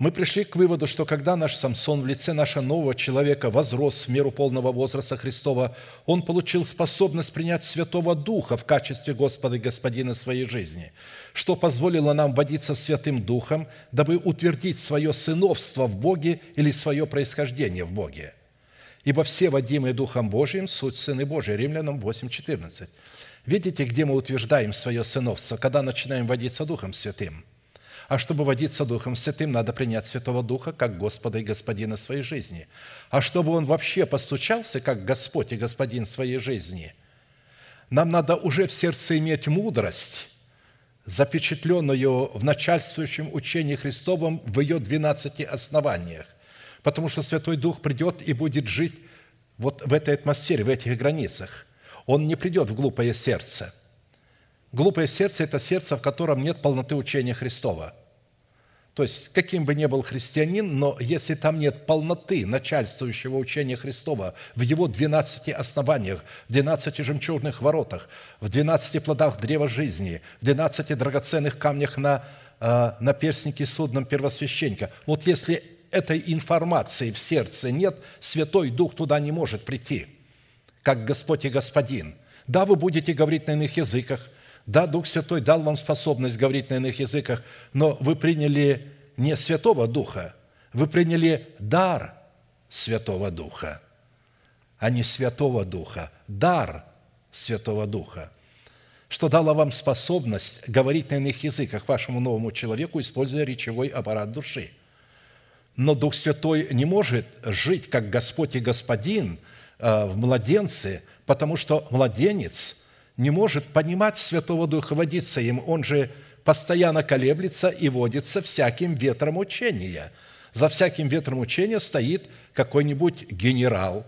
мы пришли к выводу, что когда наш Самсон в лице нашего нового человека возрос в меру полного возраста Христова, он получил способность принять Святого Духа в качестве Господа и Господина своей жизни, что позволило нам водиться Святым Духом, дабы утвердить свое сыновство в Боге или свое происхождение в Боге. Ибо все водимые Духом Божиим – суть Сыны Божии. Римлянам 8,14. Видите, где мы утверждаем свое сыновство, когда начинаем водиться Духом Святым – а чтобы водиться Духом Святым, надо принять Святого Духа как Господа и Господина своей жизни. А чтобы Он вообще постучался как Господь и Господин своей жизни, нам надо уже в сердце иметь мудрость, запечатленную в начальствующем учении Христовом в ее двенадцати основаниях. Потому что Святой Дух придет и будет жить вот в этой атмосфере, в этих границах. Он не придет в глупое сердце. Глупое сердце – это сердце, в котором нет полноты учения Христова – то есть, каким бы ни был христианин, но если там нет полноты начальствующего учения Христова в его 12 основаниях, в 12 жемчужных воротах, в 12 плодах древа жизни, в 12 драгоценных камнях на, э, на перстнике судном первосвященника, вот если этой информации в сердце нет, Святой Дух туда не может прийти, как Господь и Господин. Да, вы будете говорить на иных языках – да, Дух Святой дал вам способность говорить на иных языках, но вы приняли не Святого Духа, вы приняли дар Святого Духа, а не Святого Духа, дар Святого Духа, что дало вам способность говорить на иных языках вашему новому человеку, используя речевой аппарат души. Но Дух Святой не может жить как Господь и Господин э, в младенце, потому что младенец – не может понимать Святого Духа, водиться им. Он же постоянно колеблется и водится всяким ветром учения. За всяким ветром учения стоит какой-нибудь генерал,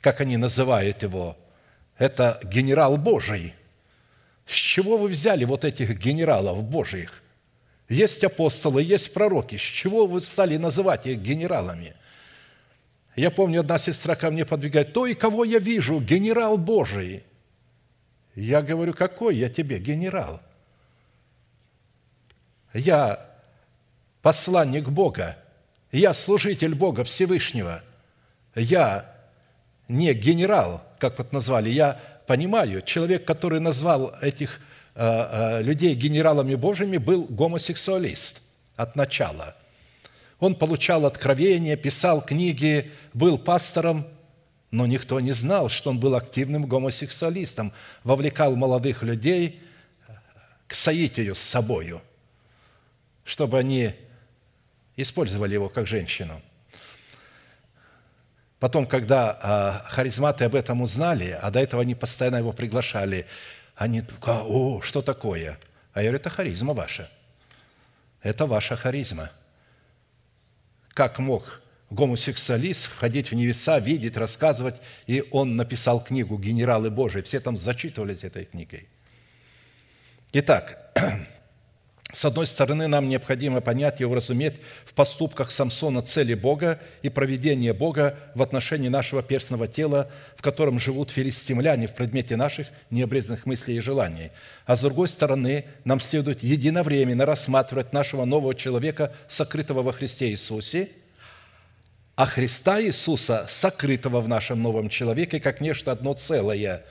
как они называют его, это генерал Божий. С чего вы взяли вот этих генералов Божьих? Есть апостолы, есть пророки. С чего вы стали называть их генералами? Я помню, одна сестра ко мне подвигает, то и кого я вижу, генерал Божий. Я говорю, какой я тебе генерал? Я посланник Бога, я служитель Бога Всевышнего, я не генерал, как вот назвали, я понимаю, человек, который назвал этих э, э, людей генералами Божьими, был гомосексуалист от начала. Он получал откровения, писал книги, был пастором – но никто не знал, что он был активным гомосексуалистом, вовлекал молодых людей к соитию с собою, чтобы они использовали его как женщину. Потом, когда а, харизматы об этом узнали, а до этого они постоянно его приглашали, они, о, что такое? А я говорю, это харизма ваша. Это ваша харизма. Как мог гомосексуалист, входить в небеса, видеть, рассказывать. И он написал книгу «Генералы Божии». Все там зачитывались этой книгой. Итак, с одной стороны, нам необходимо понять и уразуметь в поступках Самсона цели Бога и проведение Бога в отношении нашего перстного тела, в котором живут филистимляне в предмете наших необрезанных мыслей и желаний. А с другой стороны, нам следует единовременно рассматривать нашего нового человека, сокрытого во Христе Иисусе – а Христа Иисуса, сокрытого в нашем новом человеке, как нечто одно целое,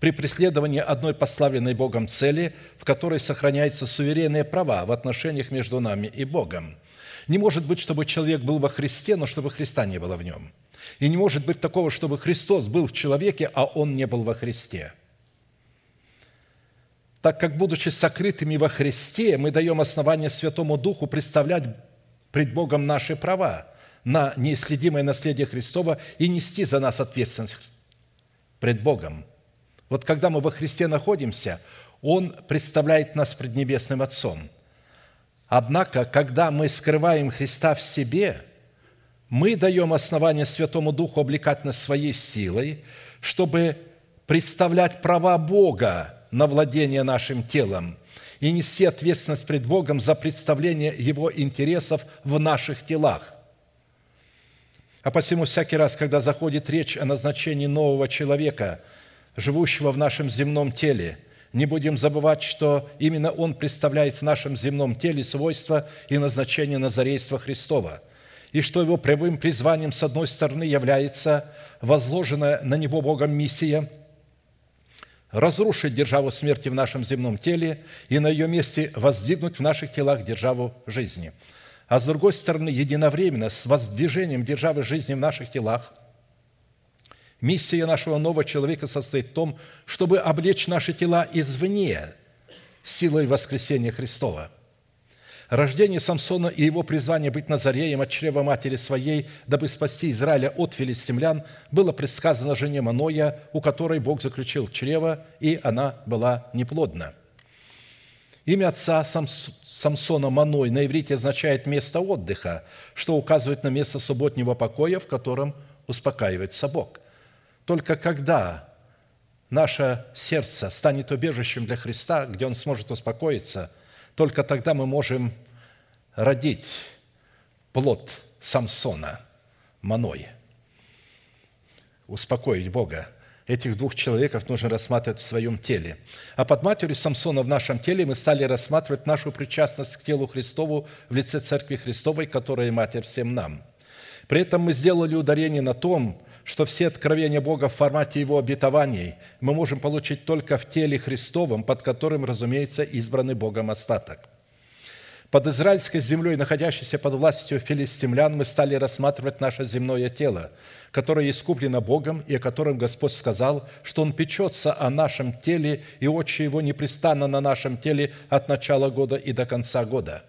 при преследовании одной поставленной Богом цели, в которой сохраняются суверенные права в отношениях между нами и Богом. Не может быть, чтобы человек был во Христе, но чтобы Христа не было в нем. И не может быть такого, чтобы Христос был в человеке, а он не был во Христе. Так как, будучи сокрытыми во Христе, мы даем основание Святому Духу представлять пред Богом наши права – на неисследимое наследие Христова и нести за нас ответственность пред Богом. Вот когда мы во Христе находимся, Он представляет нас пред Небесным Отцом. Однако, когда мы скрываем Христа в себе, мы даем основание Святому Духу облекать нас своей силой, чтобы представлять права Бога на владение нашим телом и нести ответственность пред Богом за представление Его интересов в наших телах. А посему всякий раз, когда заходит речь о назначении нового человека, живущего в нашем земном теле, не будем забывать, что именно он представляет в нашем земном теле свойства и назначение Назарейства Христова, и что его прямым призванием, с одной стороны, является возложенная на него Богом миссия – разрушить державу смерти в нашем земном теле и на ее месте воздвигнуть в наших телах державу жизни. А с другой стороны, единовременно с воздвижением державы жизни в наших телах, миссия нашего нового человека состоит в том, чтобы облечь наши тела извне силой воскресения Христова – Рождение Самсона и его призвание быть Назареем от чрева матери своей, дабы спасти Израиля от филистимлян, было предсказано жене Маноя, у которой Бог заключил чрево, и она была неплодна. Имя отца Самсона Маной на иврите означает «место отдыха», что указывает на место субботнего покоя, в котором успокаивается Бог. Только когда наше сердце станет убежищем для Христа, где Он сможет успокоиться – только тогда мы можем родить плод Самсона, Маной, успокоить Бога. Этих двух человеков нужно рассматривать в своем теле. А под матерью Самсона в нашем теле мы стали рассматривать нашу причастность к телу Христову в лице Церкви Христовой, которая Матерь всем нам. При этом мы сделали ударение на том, что все откровения Бога в формате Его обетований мы можем получить только в теле Христовом, под которым, разумеется, избранный Богом остаток. Под израильской землей, находящейся под властью филистимлян, мы стали рассматривать наше земное тело, которое искуплено Богом и о котором Господь сказал, что Он печется о нашем теле, и очи Его непрестанно на нашем теле от начала года и до конца года.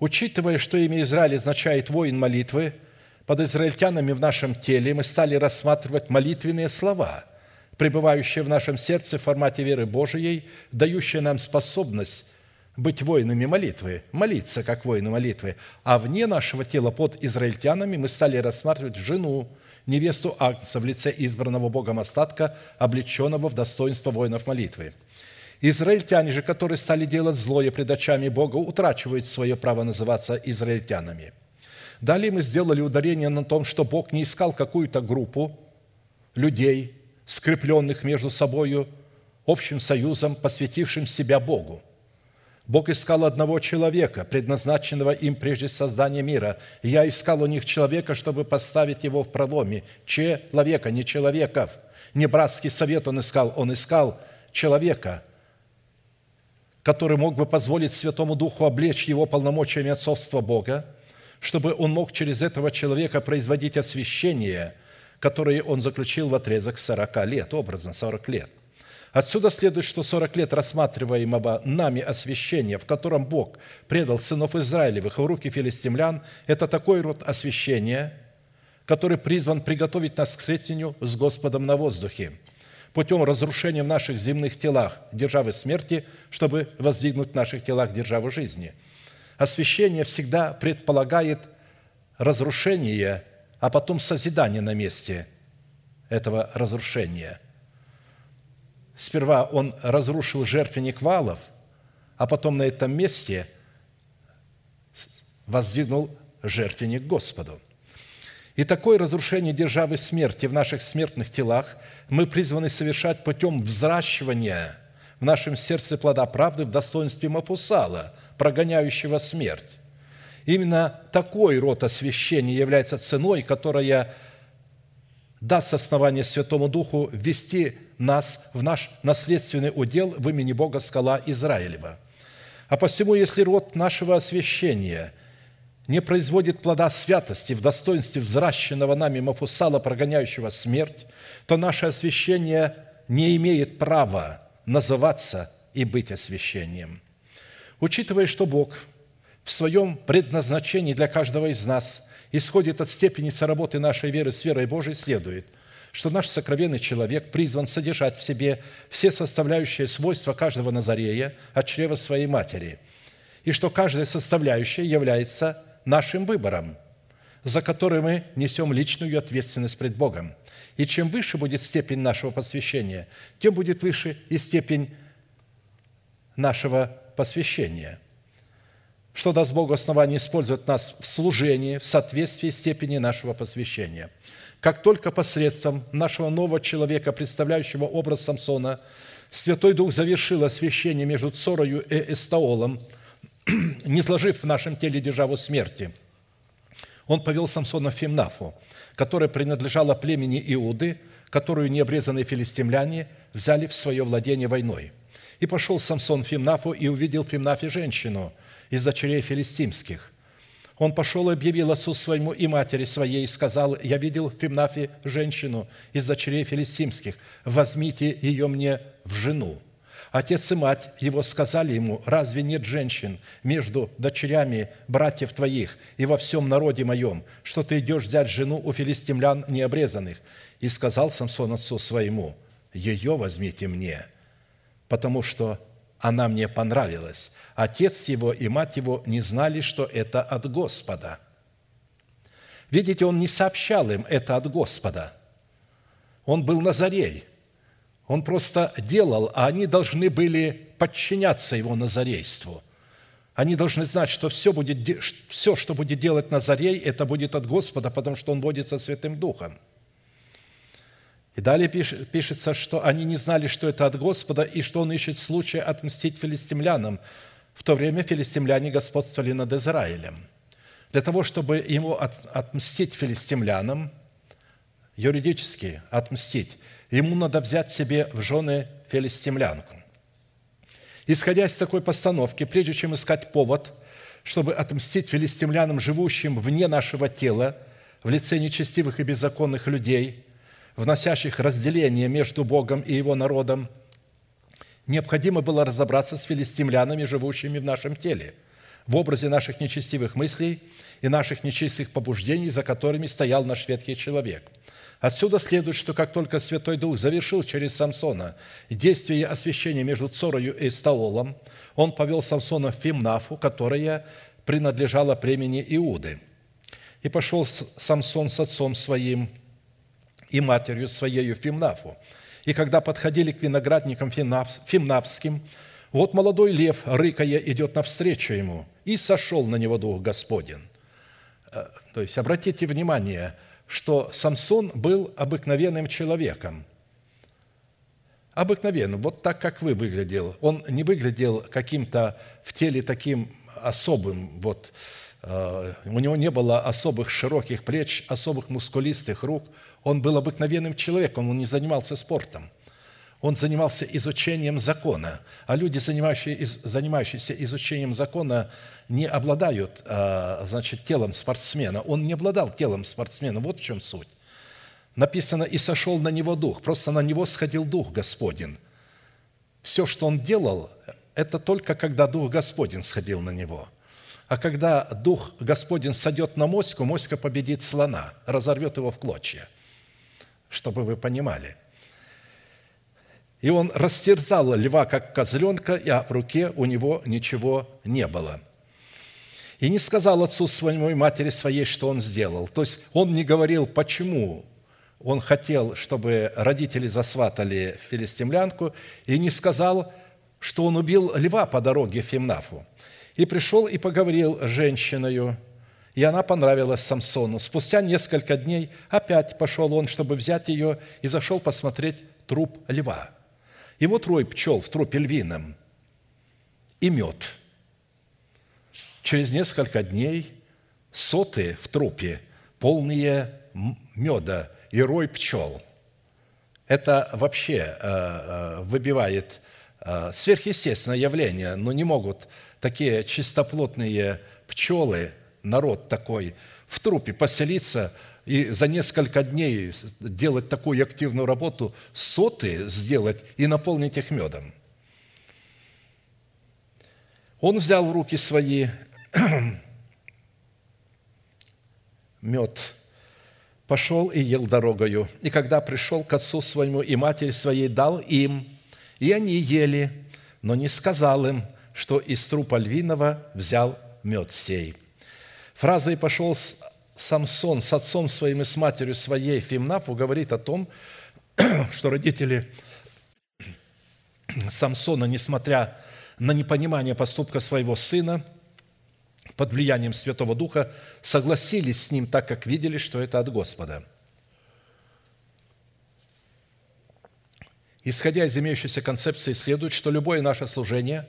Учитывая, что имя Израиль означает «воин молитвы», под израильтянами в нашем теле мы стали рассматривать молитвенные слова, пребывающие в нашем сердце в формате веры Божией, дающие нам способность быть воинами молитвы, молиться как воины молитвы. А вне нашего тела под израильтянами мы стали рассматривать жену, невесту Агнца в лице избранного Богом остатка, облеченного в достоинство воинов молитвы. Израильтяне же, которые стали делать злое пред очами Бога, утрачивают свое право называться израильтянами – Далее мы сделали ударение на том, что Бог не искал какую-то группу людей, скрепленных между собою общим союзом, посвятившим себя Богу. Бог искал одного человека, предназначенного им прежде создания мира. Я искал у них человека, чтобы поставить его в проломе. Человека, не человеков. Не братский совет он искал, он искал человека, который мог бы позволить Святому Духу облечь его полномочиями отцовства Бога, чтобы он мог через этого человека производить освящение, которое он заключил в отрезок 40 лет, образно 40 лет. Отсюда следует, что 40 лет рассматриваемого нами освящения, в котором Бог предал сынов Израилевых в руки филистимлян, это такой род освящения, который призван приготовить нас к встретению с Господом на воздухе, путем разрушения в наших земных телах державы смерти, чтобы воздвигнуть в наших телах державу жизни – Освящение всегда предполагает разрушение, а потом созидание на месте этого разрушения. Сперва он разрушил жертвенник валов, а потом на этом месте воздвигнул жертвенник Господу. И такое разрушение державы смерти в наших смертных телах мы призваны совершать путем взращивания в нашем сердце плода правды в достоинстве Мафусала – прогоняющего смерть. Именно такой род освящения является ценой, которая даст основание Святому Духу ввести нас в наш наследственный удел в имени Бога скала Израилева. А посему, если род нашего освящения не производит плода святости в достоинстве взращенного нами Мафусала, прогоняющего смерть, то наше освящение не имеет права называться и быть освящением – Учитывая, что Бог в своем предназначении для каждого из нас исходит от степени соработы нашей веры с верой Божией, следует, что наш сокровенный человек призван содержать в себе все составляющие свойства каждого Назарея от чрева своей матери, и что каждая составляющая является нашим выбором, за который мы несем личную ответственность пред Богом. И чем выше будет степень нашего посвящения, тем будет выше и степень нашего посвящения, что даст Богу основание использовать нас в служении в соответствии степени нашего посвящения. Как только посредством нашего нового человека, представляющего образ Самсона, Святой Дух завершил освящение между Цорою и Эстаолом, не сложив в нашем теле державу смерти, он повел Самсона в Фимнафу, которая принадлежала племени Иуды, которую необрезанные филистимляне взяли в свое владение войной. И пошел Самсон в Фимнафу и увидел в Фимнафе женщину из дочерей филистимских. Он пошел и объявил отцу своему и матери своей, и сказал, «Я видел в Фимнафе женщину из дочерей филистимских, возьмите ее мне в жену». Отец и мать его сказали ему, «Разве нет женщин между дочерями братьев твоих и во всем народе моем, что ты идешь взять жену у филистимлян необрезанных?» И сказал Самсон отцу своему, «Ее возьмите мне, потому что она мне понравилась». Отец его и мать его не знали, что это от Господа. Видите, он не сообщал им это от Господа. Он был Назарей – он просто делал, а они должны были подчиняться его назарейству. Они должны знать, что все, будет, все, что будет делать Назарей, это будет от Господа, потому что он водится Святым Духом. И далее пишется, что они не знали, что это от Господа, и что он ищет случая отмстить филистимлянам. В то время филистимляне господствовали над Израилем. Для того, чтобы ему отмстить филистимлянам, юридически отмстить, ему надо взять себе в жены филистимлянку. Исходя из такой постановки, прежде чем искать повод, чтобы отмстить филистимлянам, живущим вне нашего тела, в лице нечестивых и беззаконных людей, вносящих разделение между Богом и Его народом, необходимо было разобраться с филистимлянами, живущими в нашем теле, в образе наших нечестивых мыслей и наших нечистых побуждений, за которыми стоял наш ветхий человек – Отсюда следует, что как только Святой Дух завершил через Самсона действие освящения между Цорою и Стаолом, он повел Самсона в Фимнафу, которая принадлежала племени Иуды. И пошел Самсон с отцом своим и матерью своей в Фимнафу. И когда подходили к виноградникам фимнавским, вот молодой лев, рыкая, идет навстречу ему, и сошел на него Дух Господень. Э, то есть, обратите внимание – что Самсон был обыкновенным человеком. Обыкновенным, вот так, как вы выглядел. Он не выглядел каким-то в теле таким особым, вот, э, у него не было особых широких плеч, особых мускулистых рук. Он был обыкновенным человеком, он не занимался спортом – он занимался изучением закона, а люди, занимающиеся изучением закона, не обладают а, значит, телом спортсмена. Он не обладал телом спортсмена. Вот в чем суть. Написано, и сошел на него дух. Просто на него сходил дух Господень. Все, что он делал, это только когда дух Господень сходил на него. А когда дух Господень сойдет на моську, моська победит слона, разорвет его в клочья. Чтобы вы понимали – и он растерзал льва, как козленка, и в руке у него ничего не было. И не сказал отцу своему и матери своей, что он сделал. То есть он не говорил, почему он хотел, чтобы родители засватали филистимлянку, и не сказал, что он убил льва по дороге в Фимнафу. И пришел и поговорил с женщиной, и она понравилась Самсону. Спустя несколько дней опять пошел он, чтобы взять ее, и зашел посмотреть труп льва – и вот рой пчел в трупе львином и мед. Через несколько дней соты в трупе, полные меда и рой пчел. Это вообще э, э, выбивает э, сверхъестественное явление, но не могут такие чистоплотные пчелы, народ такой, в трупе поселиться – и за несколько дней делать такую активную работу, соты сделать и наполнить их медом. Он взял в руки свои мед, пошел и ел дорогою. И когда пришел к отцу своему и матери своей, дал им, и они ели, но не сказал им, что из трупа львиного взял мед сей. Фраза «и пошел Самсон с отцом своим и с матерью своей Фимнафу говорит о том, что родители Самсона, несмотря на непонимание поступка своего сына под влиянием Святого Духа, согласились с ним, так как видели, что это от Господа. Исходя из имеющейся концепции, следует, что любое наше служение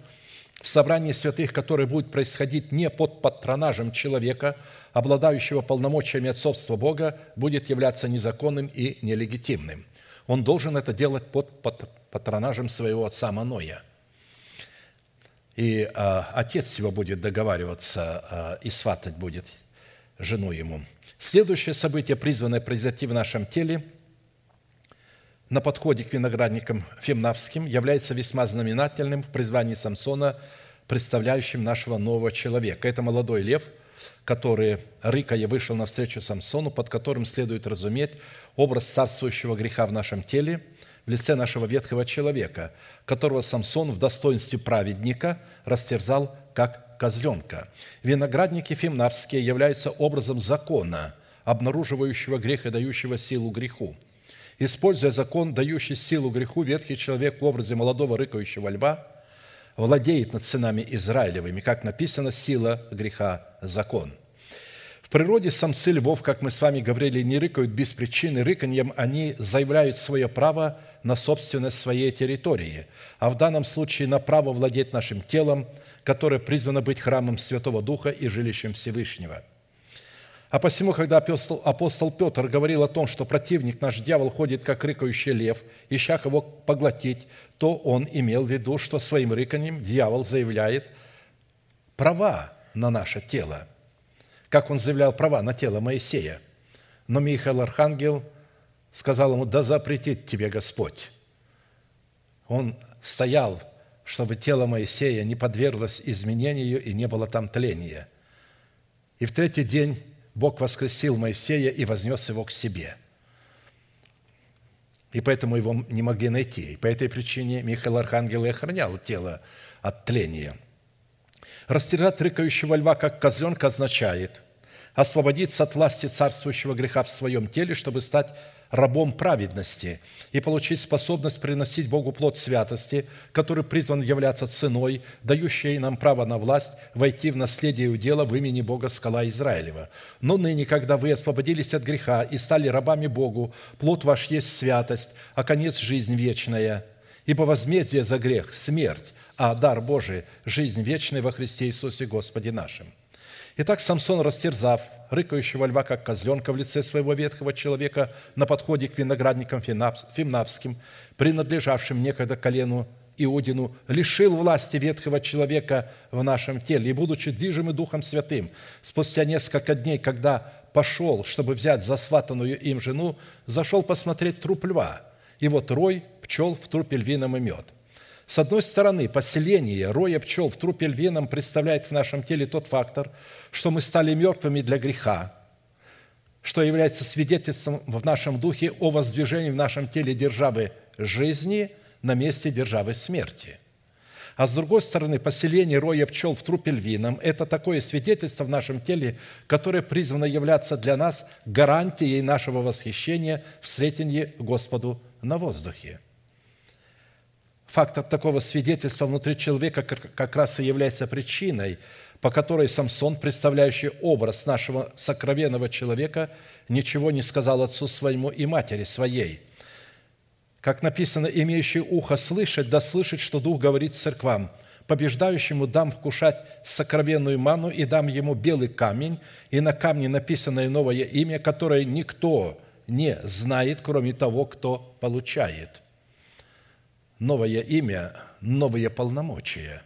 в собрании святых, которое будет происходить не под патронажем человека, обладающего полномочиями отцовства Бога, будет являться незаконным и нелегитимным. Он должен это делать под патронажем своего отца Маноя. И а, отец его будет договариваться а, и сватать будет жену ему. Следующее событие, призванное произойти в нашем теле – на подходе к виноградникам фемнавским является весьма знаменательным в призвании Самсона, представляющим нашего нового человека. Это молодой лев, который, рыкая, вышел навстречу Самсону, под которым следует разуметь образ царствующего греха в нашем теле в лице нашего ветхого человека, которого Самсон в достоинстве праведника растерзал как козленка. Виноградники фемнавские являются образом закона, обнаруживающего грех и дающего силу греху – Используя закон, дающий силу греху, ветхий человек в образе молодого рыкающего льва владеет над сынами Израилевыми, как написано, сила греха – закон. В природе самцы львов, как мы с вами говорили, не рыкают без причины. Рыканьем они заявляют свое право на собственность своей территории, а в данном случае на право владеть нашим телом, которое призвано быть храмом Святого Духа и жилищем Всевышнего – а посему, когда апостол, апостол Петр говорил о том, что противник наш дьявол ходит, как рыкающий лев, ища кого поглотить, то он имел в виду, что своим рыканьем дьявол заявляет права на наше тело, как он заявлял права на тело Моисея. Но Михаил Архангел сказал ему, да запретит тебе Господь. Он стоял, чтобы тело Моисея не подверглось изменению и не было там тления. И в третий день Бог воскресил Моисея и вознес его к себе. И поэтому его не могли найти. И по этой причине Михаил Архангел и охранял тело от тления. Растерзать рыкающего льва, как козленка, означает освободиться от власти царствующего греха в своем теле, чтобы стать рабом праведности и получить способность приносить Богу плод святости, который призван являться ценой, дающей нам право на власть войти в наследие удела в имени Бога скала Израилева. Но ныне, когда вы освободились от греха и стали рабами Богу, плод ваш есть святость, а конец – жизнь вечная. Ибо возмездие за грех – смерть, а дар Божий – жизнь вечная во Христе Иисусе Господе нашим – Итак, Самсон, растерзав рыкающего льва, как козленка в лице своего ветхого человека на подходе к виноградникам фимнавским, принадлежавшим некогда колену Иудину, лишил власти ветхого человека в нашем теле. И, будучи движимы Духом Святым, спустя несколько дней, когда пошел, чтобы взять засватанную им жену, зашел посмотреть труп льва. И вот рой пчел в трупе львином и мед – с одной стороны, поселение роя пчел в трупе львином представляет в нашем теле тот фактор, что мы стали мертвыми для греха, что является свидетельством в нашем духе о воздвижении в нашем теле державы жизни на месте державы смерти. А с другой стороны, поселение роя пчел в трупе львином – это такое свидетельство в нашем теле, которое призвано являться для нас гарантией нашего восхищения в встретении Господу на воздухе – Фактор такого свидетельства внутри человека как раз и является причиной, по которой Самсон, представляющий образ нашего сокровенного человека, ничего не сказал отцу своему и матери своей. Как написано, имеющий ухо слышать, да слышать, что Дух говорит церквам. Побеждающему дам вкушать сокровенную ману и дам ему белый камень, и на камне написанное новое имя, которое никто не знает, кроме того, кто получает» новое имя, новые полномочия.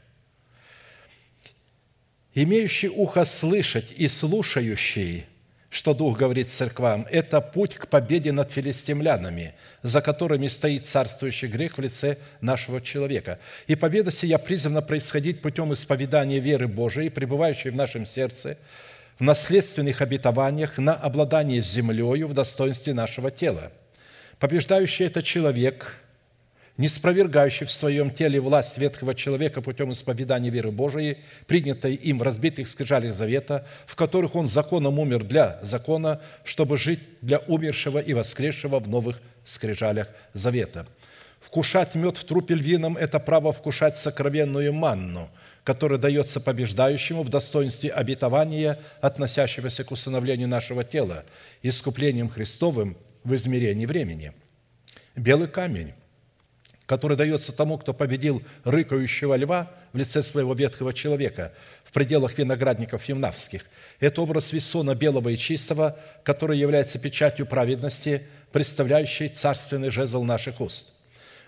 Имеющий ухо слышать и слушающий, что Дух говорит церквам, это путь к победе над филистимлянами, за которыми стоит царствующий грех в лице нашего человека. И победа сия призвана происходить путем исповедания веры Божией, пребывающей в нашем сердце, в наследственных обетованиях на обладание землею в достоинстве нашего тела. Побеждающий – это человек – не спровергающий в своем теле власть ветхого человека путем исповедания веры Божией, принятой им в разбитых скрижалях завета, в которых он законом умер для закона, чтобы жить для умершего и воскресшего в новых скрижалях завета. Вкушать мед в трупе львином – это право вкушать сокровенную манну, которая дается побеждающему в достоинстве обетования, относящегося к усыновлению нашего тела, искуплением Христовым в измерении времени. Белый камень, который дается тому, кто победил рыкающего льва в лице своего ветхого человека в пределах виноградников Юмнавских. Это образ весона белого и чистого, который является печатью праведности, представляющей царственный жезл наших уст.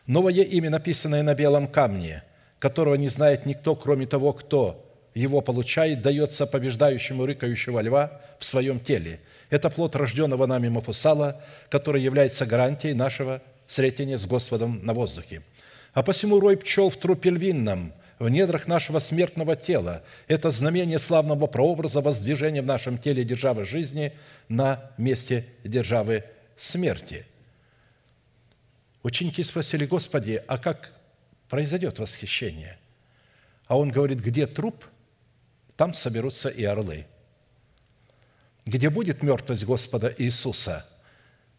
Новое имя, написанное на белом камне, которого не знает никто, кроме того, кто его получает, дается побеждающему рыкающего льва в своем теле. Это плод рожденного нами Мафусала, который является гарантией нашего встретения с Господом на воздухе. А посему рой пчел в трупе львином, в недрах нашего смертного тела – это знамение славного прообраза воздвижения в нашем теле державы жизни на месте державы смерти. Ученики спросили, Господи, а как произойдет восхищение? А он говорит, где труп, там соберутся и орлы. Где будет мертвость Господа Иисуса –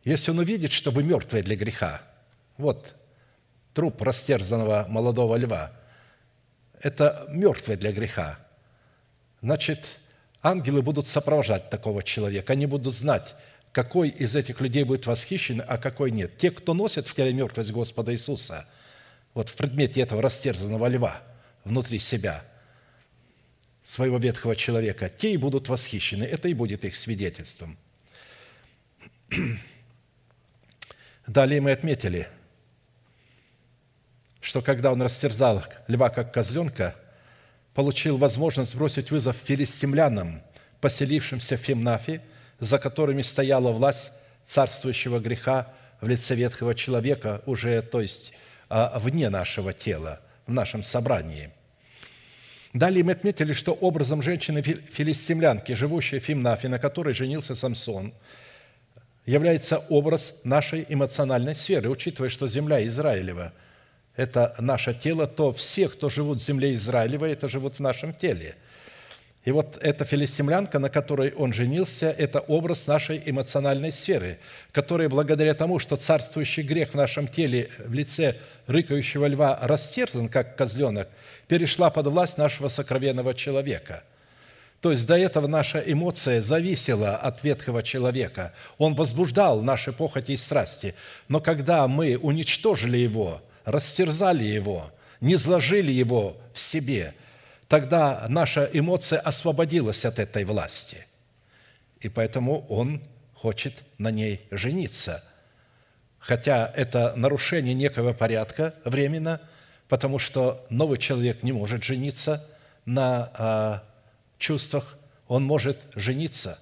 если он увидит, что вы мертвые для греха, вот труп растерзанного молодого льва, это мертвые для греха, значит, ангелы будут сопровождать такого человека, они будут знать, какой из этих людей будет восхищен, а какой нет. Те, кто носит в теле мертвость Господа Иисуса, вот в предмете этого растерзанного льва внутри себя, своего ветхого человека, те и будут восхищены. Это и будет их свидетельством. Далее мы отметили, что когда он растерзал льва как козленка, получил возможность бросить вызов филистимлянам, поселившимся в Фимнафе, за которыми стояла власть царствующего греха в лице ветхого человека, уже, то есть, а, вне нашего тела, в нашем собрании. Далее мы отметили, что образом женщины-филистимлянки, живущей в Фимнафе, на которой женился Самсон – является образ нашей эмоциональной сферы. Учитывая, что земля Израилева – это наше тело, то все, кто живут в земле Израилевой, это живут в нашем теле. И вот эта филистимлянка, на которой он женился, это образ нашей эмоциональной сферы, которая благодаря тому, что царствующий грех в нашем теле в лице рыкающего льва растерзан, как козленок, перешла под власть нашего сокровенного человека – то есть до этого наша эмоция зависела от ветхого человека. Он возбуждал наши похоти и страсти. Но когда мы уничтожили его, растерзали его, не сложили его в себе, тогда наша эмоция освободилась от этой власти. И поэтому он хочет на ней жениться. Хотя это нарушение некого порядка временно, потому что новый человек не может жениться на а, чувствах, он может жениться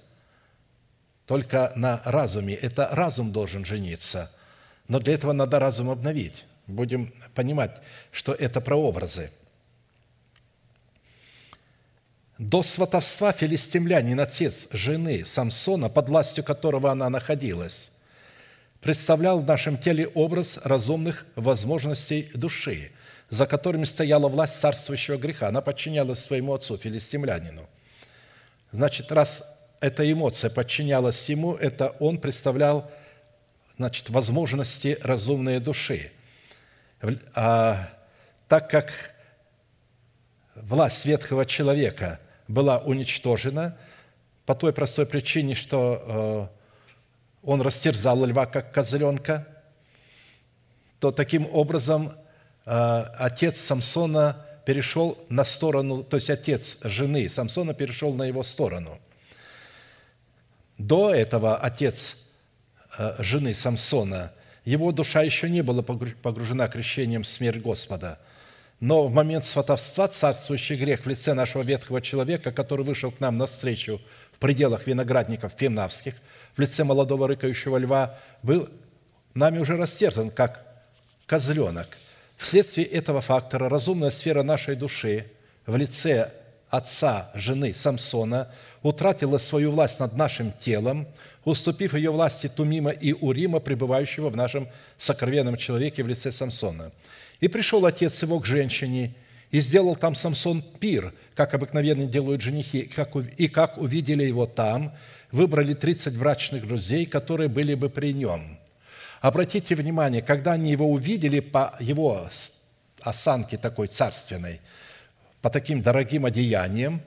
только на разуме. Это разум должен жениться. Но для этого надо разум обновить. Будем понимать, что это прообразы. До сватовства филистимлянин, отец жены Самсона, под властью которого она находилась, представлял в нашем теле образ разумных возможностей души, за которыми стояла власть царствующего греха. Она подчинялась своему отцу, филистимлянину. Значит, раз эта эмоция подчинялась ему, это он представлял значит, возможности разумной души. А так как власть ветхого человека была уничтожена по той простой причине, что э, он растерзал льва, как козленка, то таким образом отец Самсона перешел на сторону, то есть отец жены Самсона перешел на его сторону. До этого отец э, жены Самсона, его душа еще не была погружена крещением в смерть Господа. Но в момент сватовства царствующий грех в лице нашего ветхого человека, который вышел к нам навстречу в пределах виноградников Фимнавских, в лице молодого рыкающего льва, был нами уже растерзан, как козленок – Вследствие этого фактора разумная сфера нашей души в лице отца жены Самсона утратила свою власть над нашим телом, уступив ее власти Тумима и Урима, пребывающего в нашем сокровенном человеке в лице Самсона. И пришел отец его к женщине, и сделал там Самсон пир, как обыкновенно делают женихи, и как увидели его там, выбрали тридцать брачных друзей, которые были бы при нем. Обратите внимание, когда они его увидели по его осанке такой царственной, по таким дорогим одеяниям,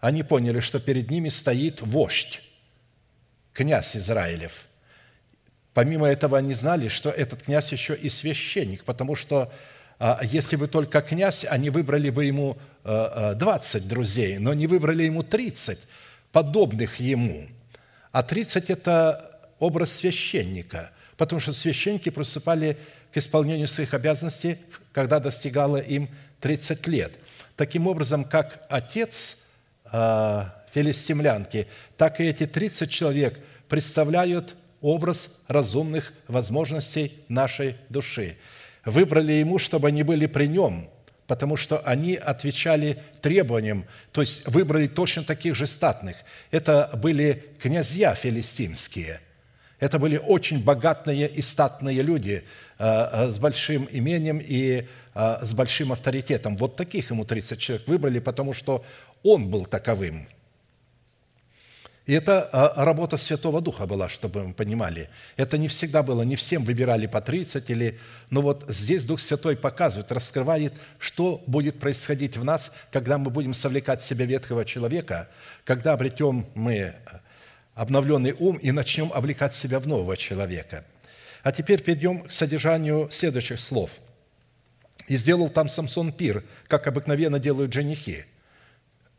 они поняли, что перед ними стоит вождь, князь Израилев. Помимо этого, они знали, что этот князь еще и священник, потому что а, если бы только князь, они выбрали бы ему 20 э, э, друзей, но не выбрали ему 30 подобных ему. А 30 – это образ священника, потому что священники приступали к исполнению своих обязанностей, когда достигало им 30 лет. Таким образом, как отец э, филистимлянки, так и эти 30 человек представляют образ разумных возможностей нашей души. Выбрали ему, чтобы они были при нем, потому что они отвечали требованиям, то есть выбрали точно таких же статных. Это были князья филистимские. Это были очень богатные и статные люди э, э, с большим имением и э, с большим авторитетом. Вот таких ему 30 человек выбрали, потому что он был таковым – и это работа Святого Духа была, чтобы мы понимали. Это не всегда было, не всем выбирали по 30 или... Но вот здесь Дух Святой показывает, раскрывает, что будет происходить в нас, когда мы будем совлекать в себя ветхого человека, когда обретем мы обновленный ум и начнем облекать себя в нового человека. А теперь перейдем к содержанию следующих слов. «И сделал там Самсон пир, как обыкновенно делают женихи».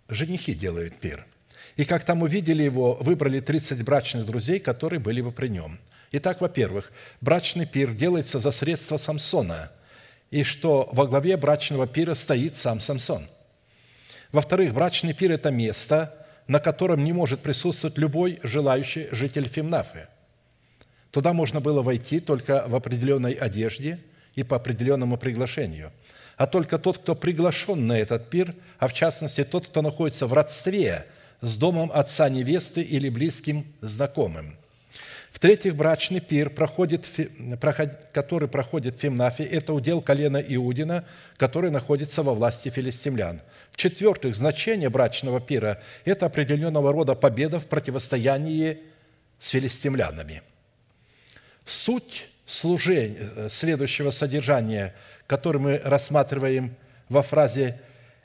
Женихи делают пир – и как там увидели его, выбрали 30 брачных друзей, которые были бы при нем. Итак, во-первых, брачный пир делается за средства Самсона, и что во главе брачного пира стоит сам Самсон. Во-вторых, брачный пир – это место, на котором не может присутствовать любой желающий житель Фимнафы. Туда можно было войти только в определенной одежде и по определенному приглашению. А только тот, кто приглашен на этот пир, а в частности тот, кто находится в родстве – с домом отца невесты или близким знакомым. В-третьих, брачный пир, проходит, который проходит в Фимнафе, это удел колена Иудина, который находится во власти филистимлян. В-четвертых, значение брачного пира – это определенного рода победа в противостоянии с филистимлянами. Суть служения, следующего содержания, который мы рассматриваем во фразе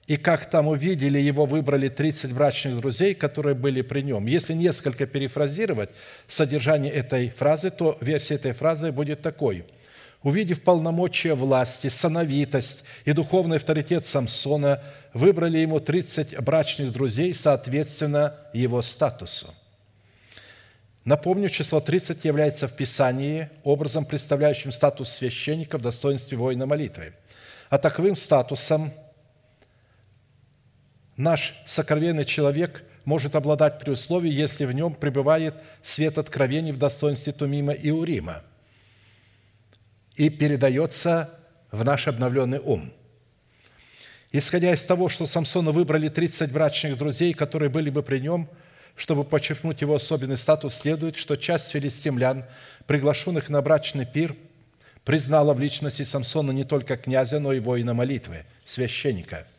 и как там увидели его, выбрали 30 брачных друзей, которые были при нем. Если несколько перефразировать содержание этой фразы, то версия этой фразы будет такой. Увидев полномочия власти, сановитость и духовный авторитет Самсона, выбрали ему 30 брачных друзей, соответственно, его статусу. Напомню, число 30 является в Писании образом, представляющим статус священника в достоинстве воина молитвы. А таковым статусом – Наш сокровенный человек может обладать при условии, если в нем пребывает свет откровений в достоинстве Тумима и Урима и передается в наш обновленный ум. Исходя из того, что Самсона выбрали 30 брачных друзей, которые были бы при нем, чтобы подчеркнуть его особенный статус, следует, что часть филистимлян, приглашенных на брачный пир, признала в личности Самсона не только князя, но и воина молитвы, священника –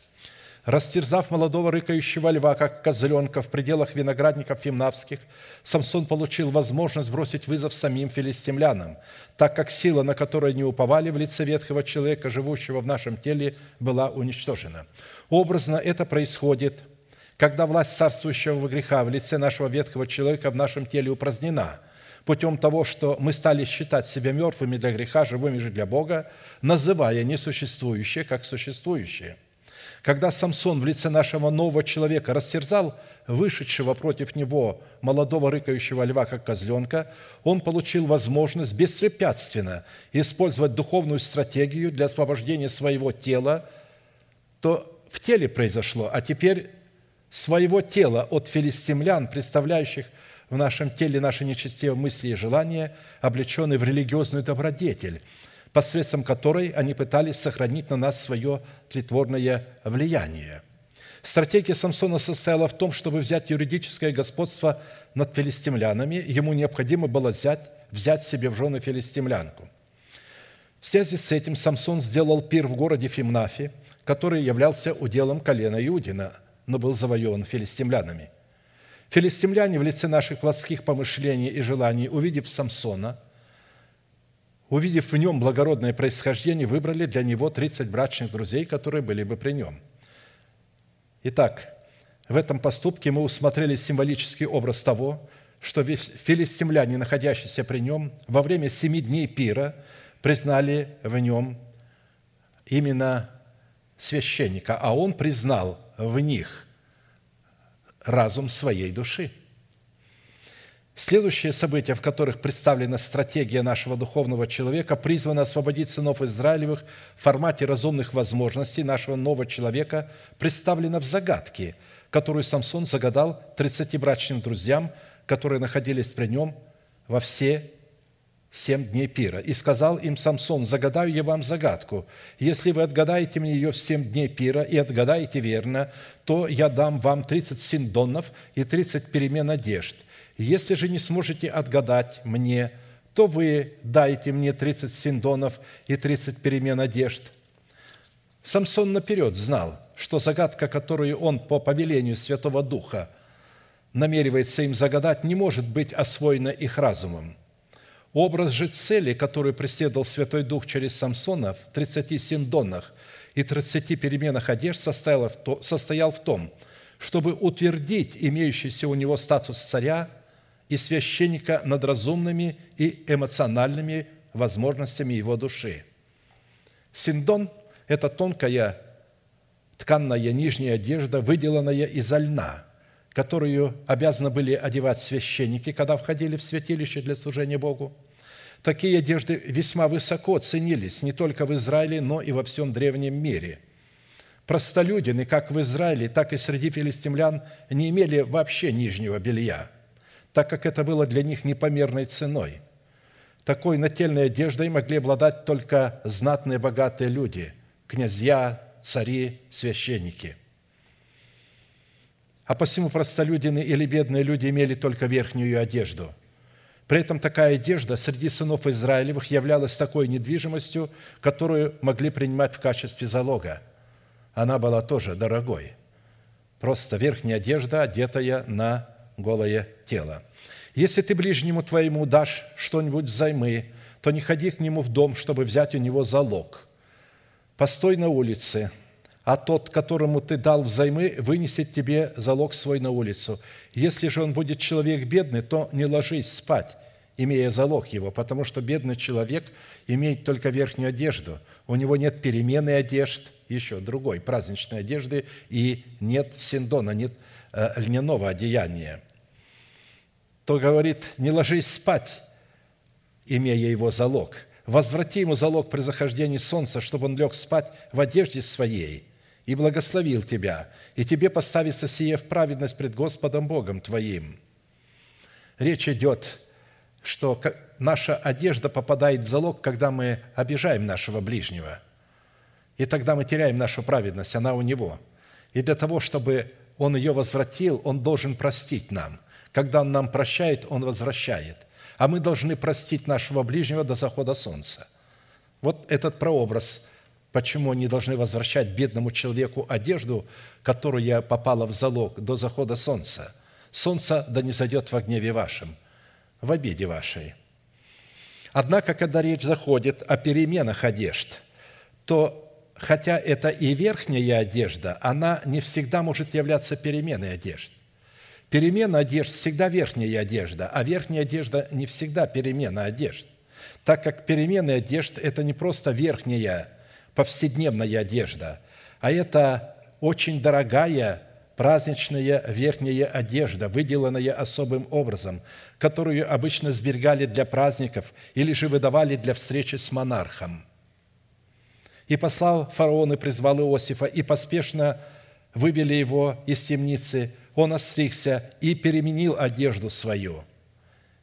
Растерзав молодого рыкающего льва, как козленка, в пределах виноградников Фимнавских, Самсон получил возможность бросить вызов самим филистимлянам, так как сила, на которую они уповали в лице ветхого человека, живущего в нашем теле, была уничтожена. Образно это происходит, когда власть царствующего греха в лице нашего ветхого человека в нашем теле упразднена – путем того, что мы стали считать себя мертвыми для греха, живыми же для Бога, называя несуществующее как существующее – когда Самсон в лице нашего нового человека растерзал вышедшего против него молодого рыкающего льва, как козленка, он получил возможность беспрепятственно использовать духовную стратегию для освобождения своего тела, то в теле произошло, а теперь своего тела от филистимлян, представляющих в нашем теле наши нечестивые мысли и желания, облеченные в религиозную добродетель – посредством которой они пытались сохранить на нас свое тлетворное влияние. Стратегия Самсона состояла в том, чтобы взять юридическое господство над филистимлянами, ему необходимо было взять, взять себе в жены филистимлянку. В связи с этим Самсон сделал пир в городе Фимнафе, который являлся уделом колена Иудина, но был завоеван филистимлянами. Филистимляне в лице наших плотских помышлений и желаний, увидев Самсона – увидев в нем благородное происхождение, выбрали для него 30 брачных друзей, которые были бы при нем. Итак, в этом поступке мы усмотрели символический образ того, что весь филистимляне, находящиеся при нем, во время семи дней пира признали в нем именно священника, а он признал в них разум своей души – Следующие события, в которых представлена стратегия нашего духовного человека, призваны освободить сынов Израилевых в формате разумных возможностей нашего нового человека, представлено в загадке, которую Самсон загадал 30 брачным друзьям, которые находились при нем во все семь дней пира. И сказал им Самсон, загадаю я вам загадку. Если вы отгадаете мне ее в семь дней пира и отгадаете верно, то я дам вам 30 синдонов и 30 перемен одежд. Если же не сможете отгадать мне, то вы дайте мне 30 синдонов и 30 перемен одежд. Самсон наперед знал, что загадка, которую он по повелению Святого Духа намеревается им загадать, не может быть освоена их разумом. Образ же цели, который преследовал Святой Дух через Самсона в 30 синдонах и 30 переменах одежд, состоял в том, чтобы утвердить имеющийся у него статус царя – и священника над разумными и эмоциональными возможностями его души. Синдон – это тонкая тканная нижняя одежда, выделанная изо льна, которую обязаны были одевать священники, когда входили в святилище для служения Богу. Такие одежды весьма высоко ценились не только в Израиле, но и во всем древнем мире. Простолюдины, как в Израиле, так и среди филистимлян, не имели вообще нижнего белья – так как это было для них непомерной ценой. Такой нательной одеждой могли обладать только знатные богатые люди, князья, цари, священники. А посему простолюдины или бедные люди имели только верхнюю одежду. При этом такая одежда среди сынов Израилевых являлась такой недвижимостью, которую могли принимать в качестве залога. Она была тоже дорогой. Просто верхняя одежда, одетая на голое тело. Если ты ближнему твоему дашь что-нибудь взаймы, то не ходи к нему в дом, чтобы взять у него залог. Постой на улице, а тот, которому ты дал взаймы, вынесет тебе залог свой на улицу. Если же он будет человек бедный, то не ложись спать, имея залог его, потому что бедный человек имеет только верхнюю одежду. У него нет перемены одежд, еще другой праздничной одежды, и нет синдона, нет э, льняного одеяния то говорит, не ложись спать, имея его залог. Возврати ему залог при захождении солнца, чтобы он лег спать в одежде своей и благословил тебя, и тебе поставится сие в праведность пред Господом Богом твоим». Речь идет, что наша одежда попадает в залог, когда мы обижаем нашего ближнего. И тогда мы теряем нашу праведность, она у него. И для того, чтобы он ее возвратил, он должен простить нам – когда Он нам прощает, Он возвращает. А мы должны простить нашего ближнего до захода солнца. Вот этот прообраз, почему они должны возвращать бедному человеку одежду, которая попала в залог до захода солнца. Солнце да не зайдет в гневе вашем, в обиде вашей. Однако, когда речь заходит о переменах одежд, то хотя это и верхняя одежда, она не всегда может являться переменой одежд. Перемена одежд всегда верхняя одежда, а верхняя одежда не всегда перемена одежд, так как перемена одежд – это не просто верхняя повседневная одежда, а это очень дорогая праздничная верхняя одежда, выделанная особым образом, которую обычно сберегали для праздников или же выдавали для встречи с монархом. И послал фараон и призвал Иосифа, и поспешно вывели его из темницы – он остригся и переменил одежду свою,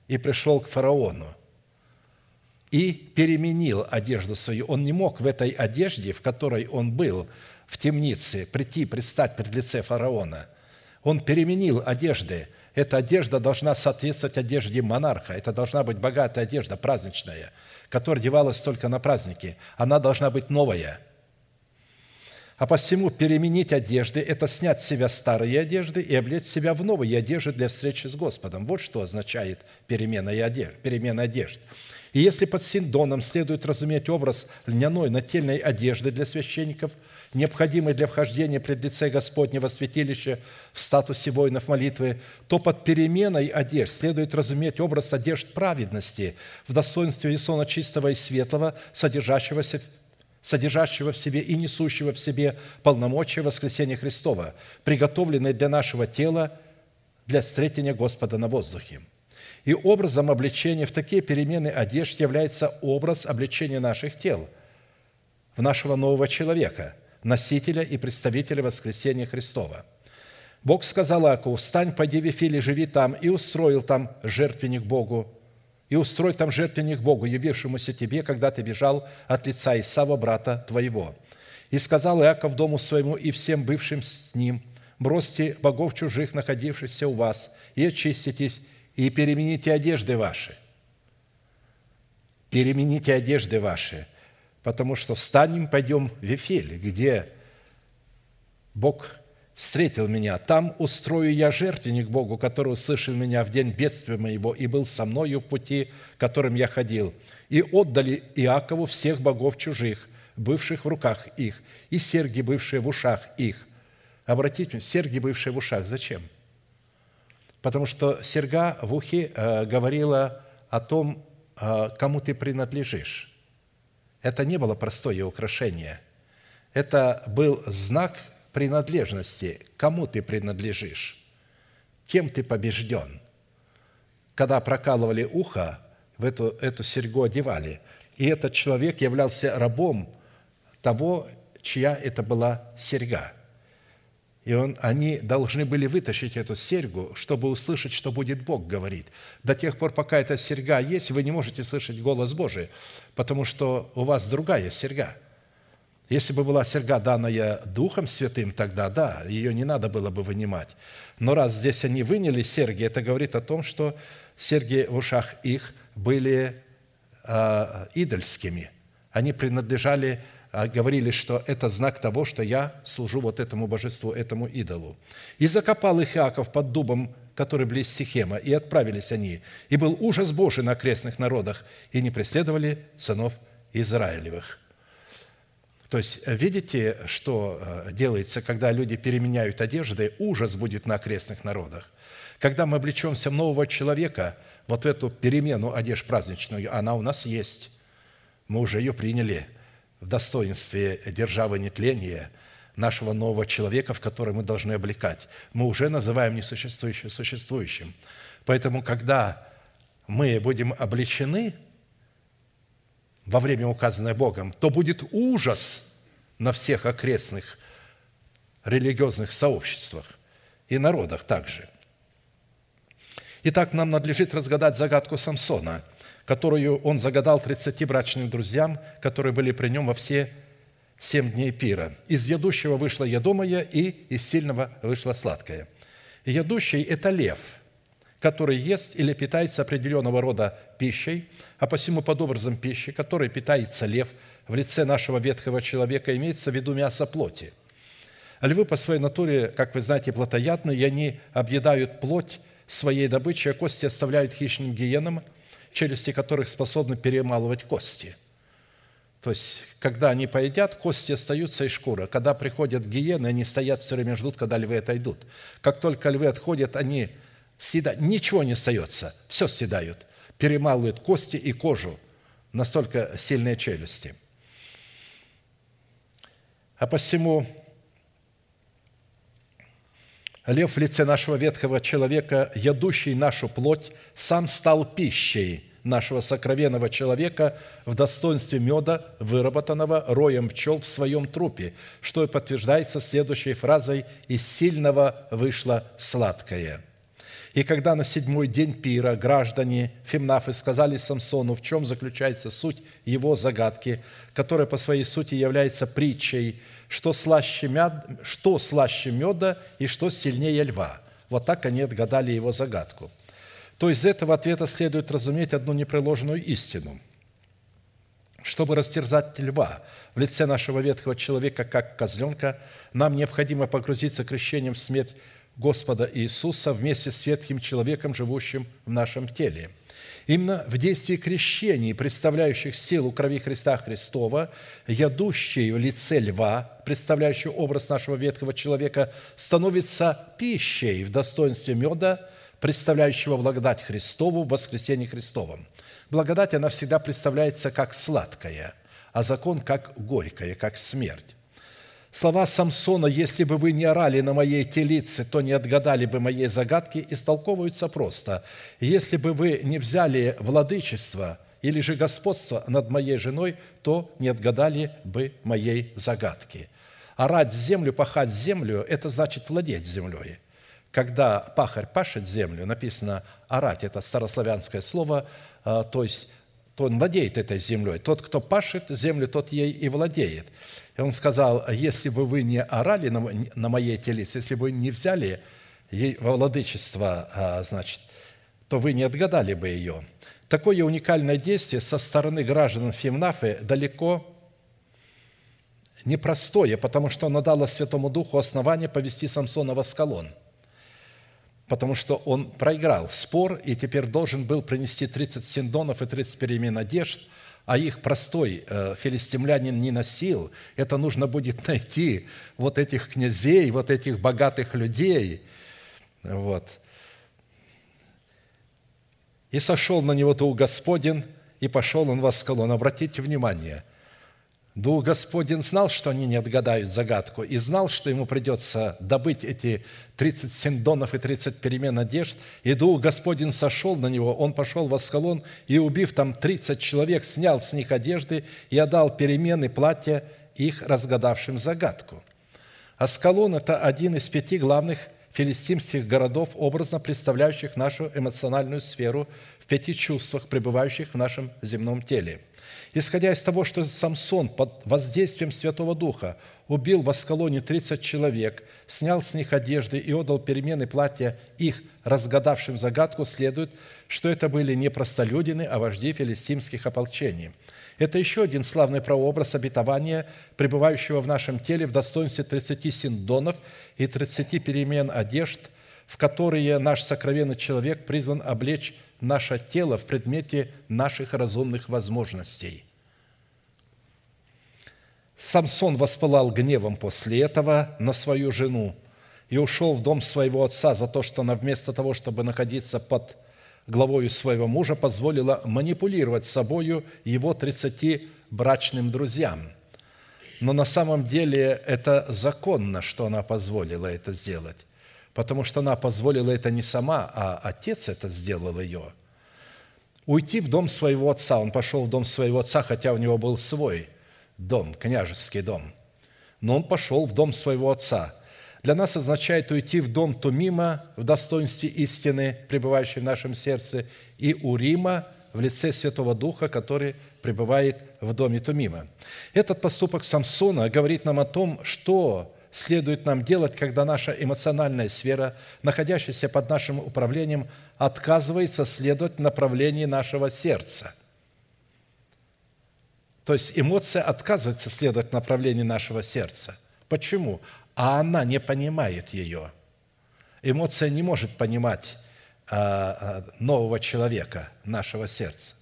и пришел к фараону, и переменил одежду свою. Он не мог в этой одежде, в которой он был, в темнице, прийти, предстать пред лице фараона. Он переменил одежды. Эта одежда должна соответствовать одежде монарха. Это должна быть богатая одежда, праздничная, которая одевалась только на праздники. Она должна быть новая – а посему переменить одежды – это снять с себя старые одежды и облечь себя в новые одежды для встречи с Господом. Вот что означает перемена одежд. Перемена одежд. И если под синдоном следует разуметь образ льняной нательной одежды для священников, необходимой для вхождения пред лице Господнего святилища в статусе воинов молитвы, то под переменой одежд следует разуметь образ одежд праведности в достоинстве Исона чистого и светлого, содержащегося содержащего в себе и несущего в себе полномочия воскресения Христова, приготовленные для нашего тела для встретения Господа на воздухе. И образом обличения в такие перемены одежд является образ обличения наших тел, в нашего нового человека, носителя и представителя воскресения Христова. Бог сказал Акову, «Встань, пойди в Вифиле, живи там». И устроил там жертвенник Богу, и устрой там жертвенник Богу, явившемуся тебе, когда ты бежал от лица Исава, брата твоего. И сказал Иаков дому своему и всем бывшим с ним, бросьте богов чужих, находившихся у вас, и очиститесь, и перемените одежды ваши. Перемените одежды ваши, потому что встанем, пойдем в Вифель, где Бог встретил меня. Там устрою я жертвенник Богу, который услышал меня в день бедствия моего и был со мною в пути, которым я ходил. И отдали Иакову всех богов чужих, бывших в руках их, и серьги, бывшие в ушах их. Обратите, серьги, бывшие в ушах, зачем? Потому что серьга в ухе э, говорила о том, э, кому ты принадлежишь. Это не было простое украшение. Это был знак принадлежности. Кому ты принадлежишь? Кем ты побежден? Когда прокалывали ухо, в эту, эту серьгу одевали. И этот человек являлся рабом того, чья это была серьга – и он, они должны были вытащить эту серьгу, чтобы услышать, что будет Бог говорить. До тех пор, пока эта серьга есть, вы не можете слышать голос Божий, потому что у вас другая серьга. Если бы была серьга, данная Духом Святым, тогда да, ее не надо было бы вынимать. Но раз здесь они выняли серьги, это говорит о том, что серьги в ушах их были э, идольскими. Они принадлежали а говорили, что это знак того, что я служу вот этому божеству, этому идолу. И закопал их Иаков под дубом, который близ Сихема, и отправились они. И был ужас Божий на окрестных народах, и не преследовали сынов Израилевых. То есть, видите, что э, делается, когда люди переменяют одежды, ужас будет на окрестных народах. Когда мы облечемся в нового человека, вот эту перемену одежд праздничную, она у нас есть. Мы уже ее приняли – в достоинстве державы нетления нашего нового человека, в который мы должны облекать. Мы уже называем несуществующее существующим. Поэтому, когда мы будем обличены во время, указанное Богом, то будет ужас на всех окрестных религиозных сообществах и народах также. Итак, нам надлежит разгадать загадку Самсона – которую он загадал тридцати брачным друзьям, которые были при нем во все семь дней пира. Из ядущего вышло ядомое, и из сильного вышло сладкое. Ядущий – это лев, который ест или питается определенного рода пищей, а посему под образом пищи, которой питается лев в лице нашего ветхого человека, имеется в виду мясо плоти. А львы по своей натуре, как вы знаете, плотоядны, и они объедают плоть своей добычи, а кости оставляют хищным гиенам – челюсти которых способны перемалывать кости. То есть, когда они поедят, кости остаются и шкура. Когда приходят гиены, они стоят все время, ждут, когда львы отойдут. Как только львы отходят, они съедают. Ничего не остается, все съедают. Перемалывают кости и кожу. Настолько сильные челюсти. А посему лев в лице нашего ветхого человека, ядущий нашу плоть, сам стал пищей нашего сокровенного человека в достоинстве меда, выработанного роем пчел в своем трупе, что и подтверждается следующей фразой «из сильного вышло сладкое». И когда на седьмой день пира граждане Фимнафы сказали Самсону, в чем заключается суть его загадки, которая по своей сути является притчей – что слаще, мяд, что слаще меда и что сильнее льва. Вот так они отгадали его загадку. То из этого ответа следует разуметь одну непреложную истину. Чтобы растерзать льва в лице нашего ветхого человека, как козленка, нам необходимо погрузиться крещением в смерть Господа Иисуса вместе с ветхим человеком, живущим в нашем теле. Именно в действии крещений, представляющих силу крови Христа Христова, ядущей в лице льва, представляющий образ нашего ветхого человека, становится пищей в достоинстве меда, представляющего благодать Христову в воскресении Христовом. Благодать, она всегда представляется как сладкая, а закон как горькая, как смерть. Слова Самсона «Если бы вы не орали на моей телице, то не отгадали бы моей загадки» истолковываются просто. «Если бы вы не взяли владычество или же господство над моей женой, то не отгадали бы моей загадки». Орать землю, пахать землю – это значит владеть землей. Когда пахарь пашет землю, написано «орать» – это старославянское слово, а, то есть то он владеет этой землей. Тот, кто пашет землю, тот ей и владеет. И он сказал, если бы вы не орали на моей телице, если бы не взяли ей во владычество, а, значит, то вы не отгадали бы ее. Такое уникальное действие со стороны граждан Фимнафы далеко непростое, потому что оно дало Святому Духу основание повести Самсона в Аскалон – потому что он проиграл спор и теперь должен был принести 30 синдонов и 30 перемен одежд, а их простой э, филистимлянин не носил. Это нужно будет найти вот этих князей, вот этих богатых людей. Вот. И сошел на него Дух Господень, и пошел он в Аскалон. Обратите внимание – Дух Господень знал, что они не отгадают загадку, и знал, что ему придется добыть эти 30 синдонов и 30 перемен одежд. И Дух Господень сошел на него, он пошел в Аскалон, и, убив там 30 человек, снял с них одежды и отдал перемены платья их разгадавшим загадку. Аскалон – это один из пяти главных филистимских городов, образно представляющих нашу эмоциональную сферу в пяти чувствах, пребывающих в нашем земном теле – Исходя из того, что Самсон под воздействием Святого Духа убил в Аскалоне 30 человек, снял с них одежды и отдал перемены платья их, разгадавшим загадку, следует, что это были не простолюдины, а вожди филистимских ополчений. Это еще один славный прообраз обетования, пребывающего в нашем теле в достоинстве 30 синдонов и 30 перемен одежд, в которые наш сокровенный человек призван облечь наше тело в предмете наших разумных возможностей. Самсон воспылал гневом после этого на свою жену и ушел в дом своего отца за то, что она вместо того, чтобы находиться под главою своего мужа, позволила манипулировать собою его тридцати брачным друзьям. Но на самом деле это законно, что она позволила это сделать потому что она позволила это не сама, а отец это сделал ее. Уйти в дом своего отца. Он пошел в дом своего отца, хотя у него был свой дом, княжеский дом. Но он пошел в дом своего отца. Для нас означает уйти в дом Тумима в достоинстве истины, пребывающей в нашем сердце, и Урима в лице Святого Духа, который пребывает в доме Тумима. Этот поступок Самсона говорит нам о том, что следует нам делать, когда наша эмоциональная сфера, находящаяся под нашим управлением, отказывается следовать направлению нашего сердца. То есть эмоция отказывается следовать направлению нашего сердца. Почему? А она не понимает ее. Эмоция не может понимать а, а, нового человека, нашего сердца.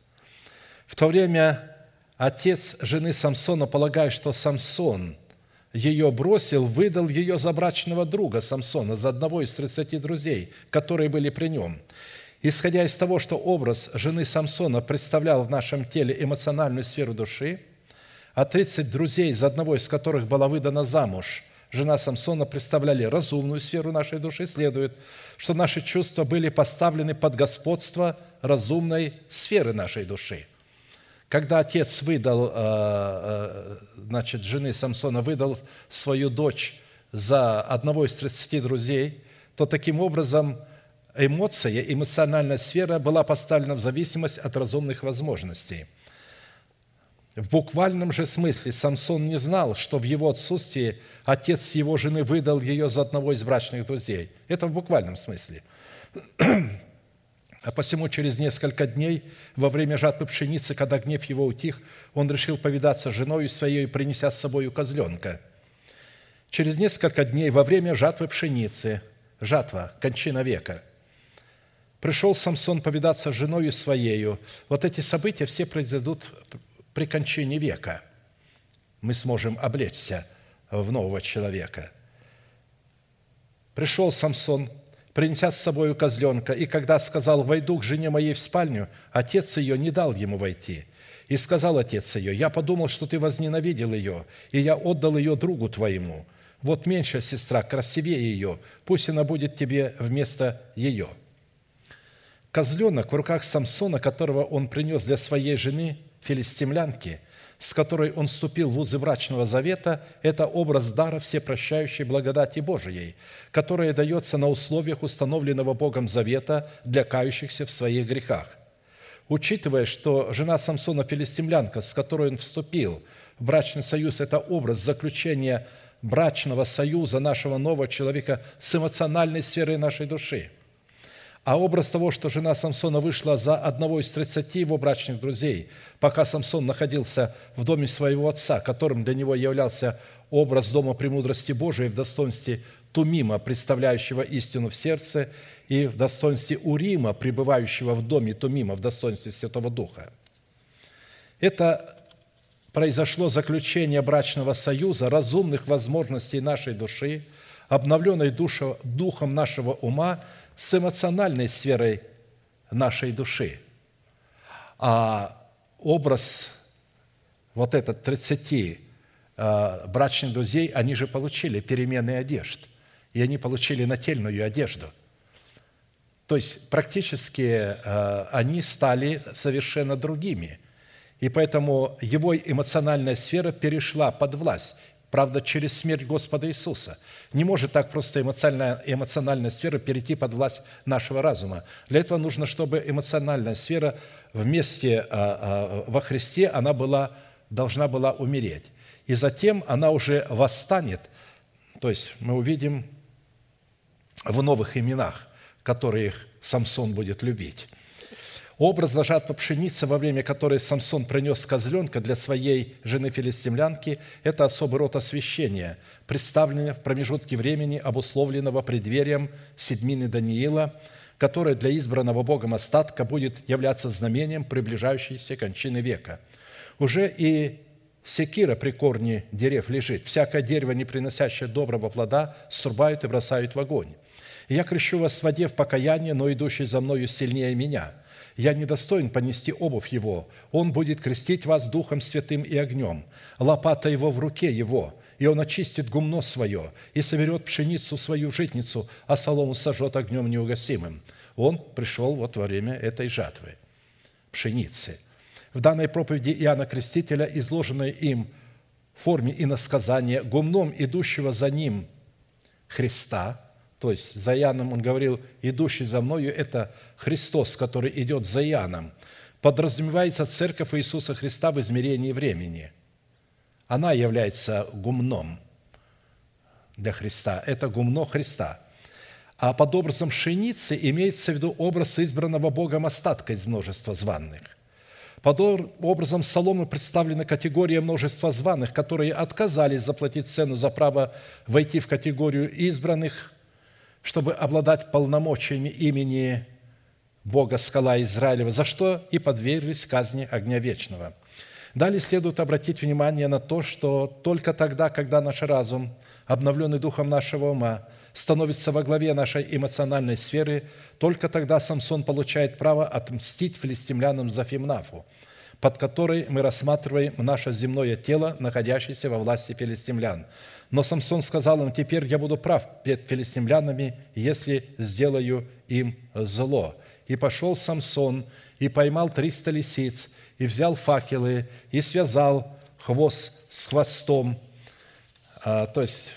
В то время отец жены Самсона, полагая, что Самсон ее бросил, выдал ее за брачного друга Самсона, за одного из тридцати друзей, которые были при нем. Исходя из того, что образ жены Самсона представлял в нашем теле эмоциональную сферу души, а 30 друзей, за одного из которых была выдана замуж, жена Самсона представляли разумную сферу нашей души, следует, что наши чувства были поставлены под господство разумной сферы нашей души – когда отец выдал, э, э, значит, жены Самсона выдал свою дочь за одного из 30 друзей, то таким образом эмоция, эмоциональная сфера была поставлена в зависимость от разумных возможностей. В буквальном же смысле Самсон не знал, что в его отсутствии отец его жены выдал ее за одного из брачных друзей. Это в буквальном смысле. А посему через несколько дней, во время жатвы пшеницы, когда гнев его утих, он решил повидаться с женой своей, принеся с собой козленка. Через несколько дней, во время жатвы пшеницы, жатва, кончина века, Пришел Самсон повидаться с женой своею. Вот эти события все произойдут при кончине века. Мы сможем облечься в нового человека. Пришел Самсон, принеся с собой козленка, и когда сказал, «Войду к жене моей в спальню», отец ее не дал ему войти. И сказал отец ее, «Я подумал, что ты возненавидел ее, и я отдал ее другу твоему. Вот меньшая сестра, красивее ее, пусть она будет тебе вместо ее». Козленок в руках Самсона, которого он принес для своей жены, филистимлянки, с которой он вступил в узы брачного завета, это образ дара всепрощающей благодати Божией, которая дается на условиях установленного Богом завета для кающихся в своих грехах. Учитывая, что жена Самсона филистимлянка, с которой он вступил в брачный союз, это образ заключения брачного союза нашего нового человека с эмоциональной сферой нашей души – а образ того, что жена Самсона вышла за одного из тридцати его брачных друзей, пока Самсон находился в доме своего отца, которым для него являлся образ дома премудрости Божией в достоинстве Тумима, представляющего истину в сердце, и в достоинстве Урима, пребывающего в доме Тумима, в достоинстве Святого Духа. Это произошло заключение брачного союза, разумных возможностей нашей души, обновленной духом нашего ума – с эмоциональной сферой нашей души. А образ вот этот 30 а, брачных друзей, они же получили перемены одежд, и они получили нательную одежду. То есть практически а, они стали совершенно другими. И поэтому его эмоциональная сфера перешла под власть правда, через смерть Господа Иисуса. Не может так просто эмоциональная, эмоциональная сфера перейти под власть нашего разума. Для этого нужно, чтобы эмоциональная сфера вместе а, а, во Христе, она была, должна была умереть. И затем она уже восстанет, то есть мы увидим в новых именах, которые Самсон будет любить. Образ жатва пшеницы, во время которой Самсон принес козленка для своей жены филистимлянки, это особый род освящения, представленный в промежутке времени, обусловленного преддверием седьмины Даниила, которое для избранного Богом остатка будет являться знамением приближающейся кончины века. Уже и секира при корне дерев лежит. Всякое дерево, не приносящее доброго плода, срубают и бросают в огонь. Я крещу вас в воде в покаяние, но идущий за мною сильнее меня – я недостоин понести обувь его. Он будет крестить вас Духом Святым и огнем. Лопата его в руке его, и он очистит гумно свое, и соберет пшеницу свою житницу, а солому сожжет огнем неугасимым». Он пришел вот во время этой жатвы, пшеницы. В данной проповеди Иоанна Крестителя, изложенной им в форме иносказания, гумном идущего за ним Христа – то есть за Иоанном он говорил, идущий за мною – это Христос, который идет за Иоанном. Подразумевается церковь Иисуса Христа в измерении времени. Она является гумном для Христа. Это гумно Христа. А под образом пшеницы имеется в виду образ избранного Богом остатка из множества званных. Под образом соломы представлена категория множества званых, которые отказались заплатить цену за право войти в категорию избранных чтобы обладать полномочиями имени Бога скала Израилева, за что и подверглись казни огня вечного. Далее следует обратить внимание на то, что только тогда, когда наш разум, обновленный духом нашего ума, становится во главе нашей эмоциональной сферы, только тогда Самсон получает право отмстить филистимлянам за Фимнафу, под которой мы рассматриваем наше земное тело, находящееся во власти филистимлян – но Самсон сказал им, теперь я буду прав перед филистимлянами, если сделаю им зло. И пошел Самсон, и поймал триста лисиц, и взял факелы, и связал хвост с хвостом. А, то есть,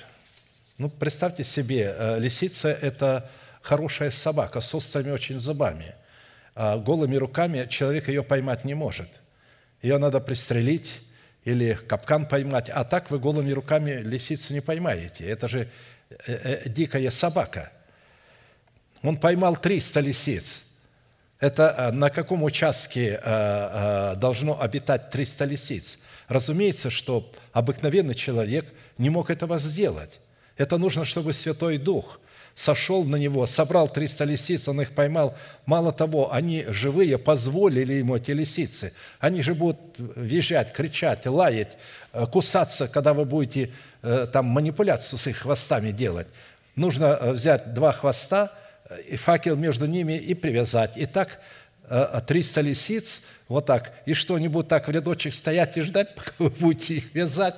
ну, представьте себе, э, лисица – это хорошая собака с острыми очень зубами. А голыми руками человек ее поймать не может. Ее надо пристрелить, или капкан поймать, а так вы голыми руками лисицу не поймаете. Это же э, э, дикая собака. Он поймал 300 лисиц. Это э, на каком участке должно обитать 300 лисиц? Разумеется, что обыкновенный человек не мог этого сделать. Это нужно, чтобы Святой Дух сошел на него, собрал 300 лисиц, он их поймал. Мало того, они живые позволили ему эти лисицы. Они же будут визжать, кричать, лаять, э, кусаться, когда вы будете э, там манипуляцию с их хвостами делать. Нужно э, взять два хвоста и факел между ними и привязать. И так 300 лисиц, вот так, и что-нибудь так в рядочек стоять и ждать, пока вы будете их вязать.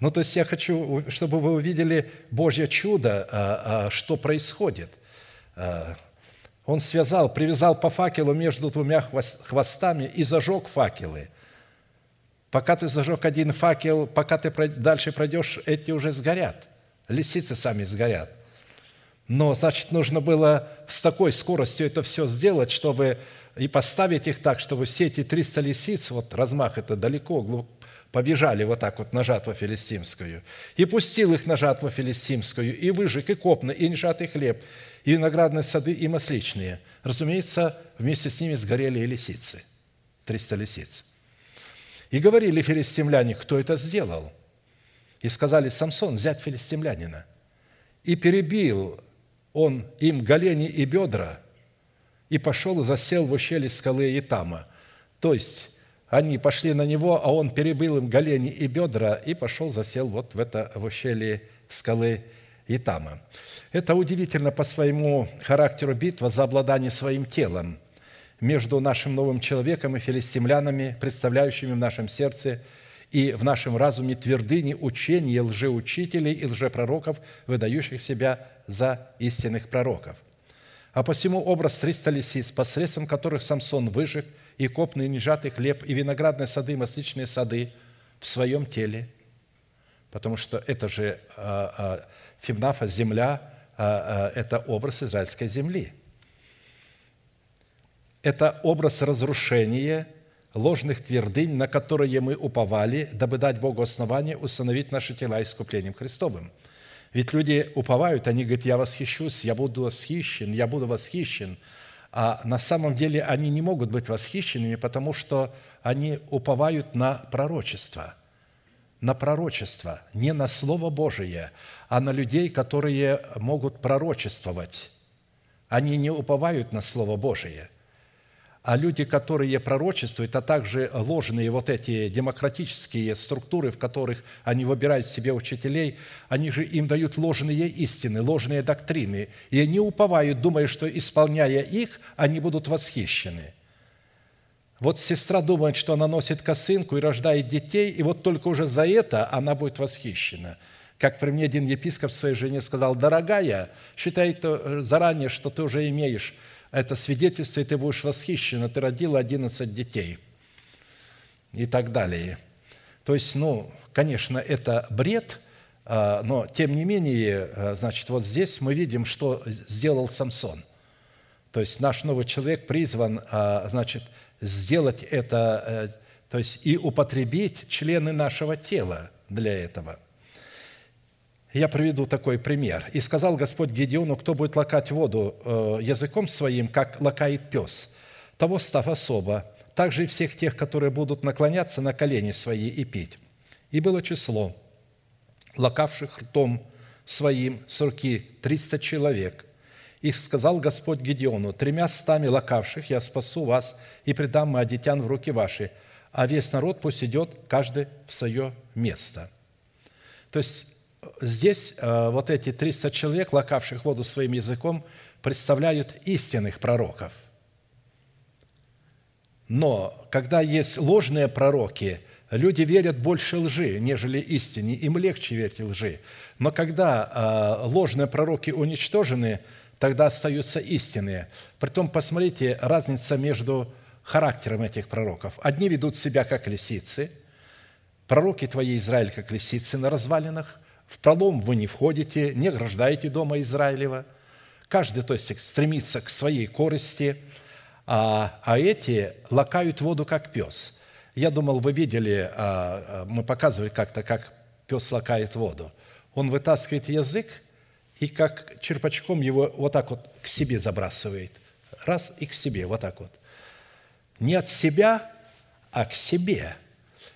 Ну, то есть я хочу, чтобы вы увидели Божье чудо, а, а, что происходит. А, он связал, привязал по факелу между двумя хвостами и зажег факелы. Пока ты зажег один факел, пока ты дальше пройдешь, эти уже сгорят. Лисицы сами сгорят. Но, значит, нужно было с такой скоростью это все сделать, чтобы и поставить их так, чтобы все эти 300 лисиц, вот размах это далеко, побежали вот так вот на жатву филистимскую. И пустил их на жатву филистимскую, и выжег, и копны, и нежатый хлеб, и виноградные сады, и масличные. Разумеется, вместе с ними сгорели и лисицы, 300 лисиц. И говорили филистимляне, кто это сделал. И сказали, Самсон, взять филистимлянина. И перебил он им голени и бедра, и пошел и засел в ущелье скалы Итама. То есть, они пошли на него, а он перебил им голени и бедра и пошел, засел вот в это в ущелье скалы Итама. Это удивительно по своему характеру битва за обладание своим телом между нашим новым человеком и филистимлянами, представляющими в нашем сердце и в нашем разуме твердыни учения лжеучителей и лжепророков, выдающих себя за истинных пророков. А посему образ 300 лисиц, посредством которых Самсон выжег – и копный нежатый хлеб, и виноградные сады, и масличные сады в своем теле, потому что это же а, а, Фимнафа, земля, а, это образ израильской земли. Это образ разрушения ложных твердынь, на которые мы уповали, дабы дать Богу основание установить наши тела искуплением Христовым. Ведь люди уповают, они говорят, я восхищусь, я буду восхищен, я буду восхищен – а на самом деле они не могут быть восхищенными, потому что они уповают на пророчество. На пророчество, не на Слово Божие, а на людей, которые могут пророчествовать. Они не уповают на Слово Божие – а люди, которые пророчествуют, а также ложные вот эти демократические структуры, в которых они выбирают себе учителей, они же им дают ложные истины, ложные доктрины. И они уповают, думая, что исполняя их, они будут восхищены. Вот сестра думает, что она носит косынку и рождает детей, и вот только уже за это она будет восхищена. Как при мне один епископ своей жене сказал, «Дорогая, считай заранее, что ты уже имеешь это свидетельство, и ты будешь восхищена, ты родила 11 детей и так далее. То есть, ну, конечно, это бред, а, но тем не менее, а, значит, вот здесь мы видим, что сделал Самсон. То есть наш новый человек призван, а, значит, сделать это, э, то есть и употребить члены нашего тела для этого – я приведу такой пример. «И сказал Господь Гедеону, кто будет лакать воду э, языком своим, как лакает пес, того став особо, также и всех тех, которые будут наклоняться на колени свои и пить. И было число лакавших ртом своим с руки триста человек. И сказал Господь Гедеону, тремя стами лакавших я спасу вас и предам моадитян в руки ваши, а весь народ пусть идет каждый в свое место». То есть здесь э, вот эти 300 человек, лакавших воду своим языком, представляют истинных пророков. Но когда есть ложные пророки, люди верят больше лжи, нежели истине, им легче верить лжи. Но когда э, ложные пророки уничтожены, тогда остаются истинные. Притом, посмотрите, разница между характером этих пророков. Одни ведут себя как лисицы, пророки твои Израиль как лисицы на развалинах – в пролом вы не входите, не ограждаете дома Израилева. Каждый, то есть, стремится к своей корысти, а, а эти лакают воду, как пес. Я думал, вы видели, а, а, мы показывали как-то, как пес лакает воду. Он вытаскивает язык и как черпачком его вот так вот к себе забрасывает. Раз и к себе, вот так вот. Не от себя, а к себе.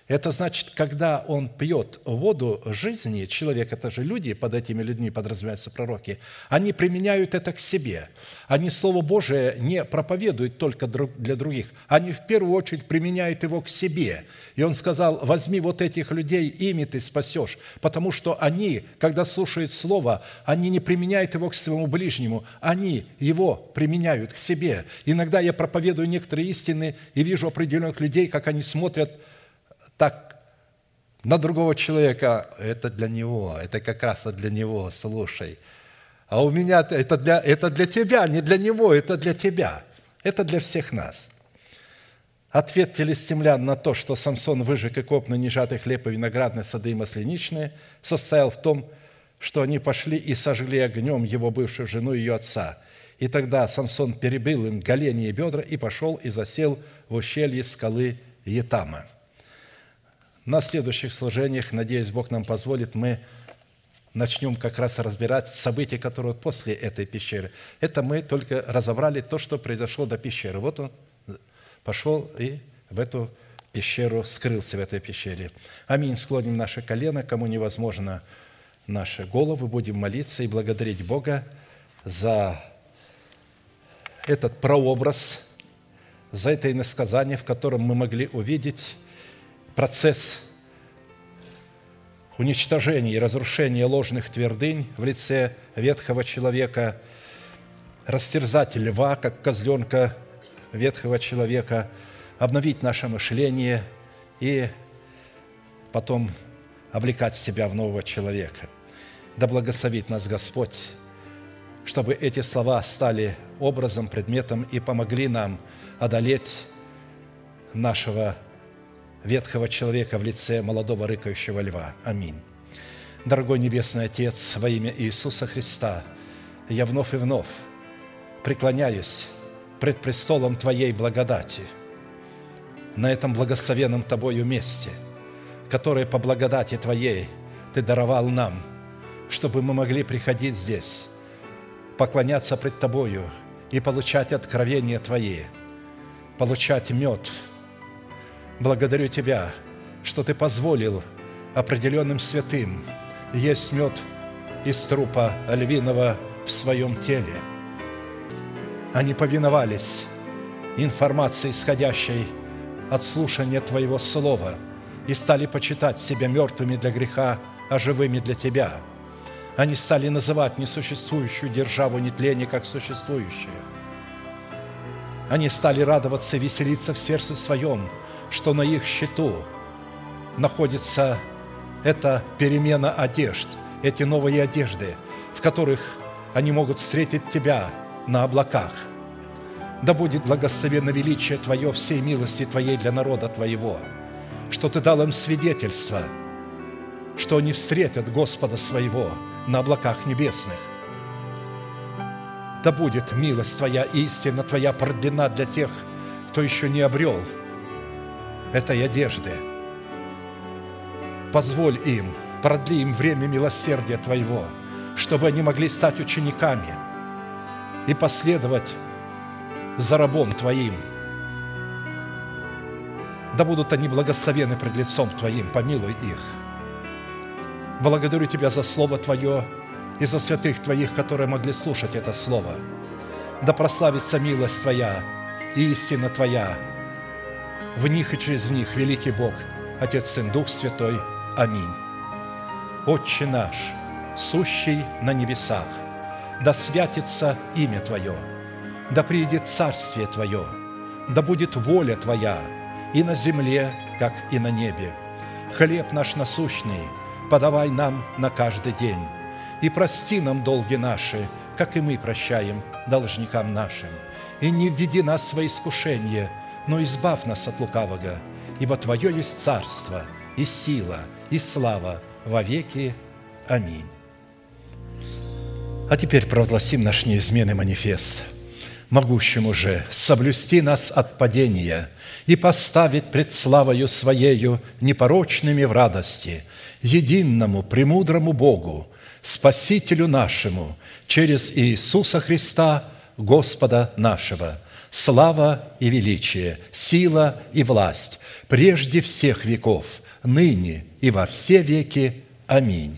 Это значит, когда он пьет воду жизни, человек, это же люди, под этими людьми подразумеваются пророки, они применяют это к себе. Они Слово Божие не проповедуют только для других, они в первую очередь применяют его к себе. И он сказал, возьми вот этих людей, ими ты спасешь, потому что они, когда слушают Слово, они не применяют его к своему ближнему, они его применяют к себе. Иногда я проповедую некоторые истины и вижу определенных людей, как они смотрят – так на другого человека, это для него, это как раз для него, слушай. А у меня это для, это для тебя, не для него, это для тебя. Это для всех нас. Ответ филистимлян на то, что Самсон выжег и коп на нежатый хлеб и виноградные сады и масляничные, состоял в том, что они пошли и сожгли огнем его бывшую жену и ее отца. И тогда Самсон перебил им голени и бедра и пошел и засел в ущелье скалы Етама – на следующих служениях, надеюсь, Бог нам позволит, мы начнем как раз разбирать события, которые после этой пещеры. Это мы только разобрали то, что произошло до пещеры. Вот он пошел и в эту пещеру, скрылся в этой пещере. Аминь. Склоним наше колено, кому невозможно наши головы, будем молиться и благодарить Бога за этот прообраз, за это иносказание, в котором мы могли увидеть процесс уничтожения и разрушения ложных твердынь в лице ветхого человека, растерзать льва, как козленка ветхого человека, обновить наше мышление и потом облекать себя в нового человека. Да благословит нас Господь, чтобы эти слова стали образом, предметом и помогли нам одолеть нашего ветхого человека в лице молодого рыкающего льва. Аминь. Дорогой Небесный Отец, во имя Иисуса Христа, я вновь и вновь преклоняюсь пред престолом Твоей благодати на этом благословенном Тобою месте, которое по благодати Твоей Ты даровал нам, чтобы мы могли приходить здесь, поклоняться пред Тобою и получать откровения Твои, получать мед – Благодарю Тебя, что Ты позволил определенным святым есть мед из трупа львиного в своем теле. Они повиновались информации, исходящей от слушания Твоего Слова, и стали почитать себя мертвыми для греха, а живыми для Тебя. Они стали называть несуществующую державу нетления как существующую. Они стали радоваться и веселиться в сердце своем – что на их счету находится эта перемена одежд, эти новые одежды, в которых они могут встретить Тебя на облаках. Да будет благословенно величие Твое всей милости Твоей для народа Твоего, что Ты дал им свидетельство, что они встретят Господа своего на облаках небесных. Да будет милость Твоя, истина Твоя продлена для тех, кто еще не обрел – этой одежды. Позволь им, продли им время милосердия Твоего, чтобы они могли стать учениками и последовать за рабом Твоим. Да будут они благословены пред лицом Твоим, помилуй их. Благодарю Тебя за Слово Твое и за святых Твоих, которые могли слушать это Слово. Да прославится милость Твоя и истина Твоя в них и через них, великий Бог, Отец, Сын, Дух Святой. Аминь. Отче наш, сущий на небесах, да святится имя Твое, да приедет царствие Твое, да будет воля Твоя и на земле, как и на небе. Хлеб наш насущный подавай нам на каждый день, и прости нам долги наши, как и мы прощаем должникам нашим. И не введи нас в свои искушения – но избавь нас от лукавого, ибо Твое есть царство, и сила, и слава во веки. Аминь. А теперь провозгласим наш неизменный манифест, могущему же соблюсти нас от падения и поставить пред славою Своею непорочными в радости, единому, премудрому Богу, Спасителю нашему, через Иисуса Христа, Господа нашего – слава и величие, сила и власть, прежде всех веков, ныне и во все веки. Аминь.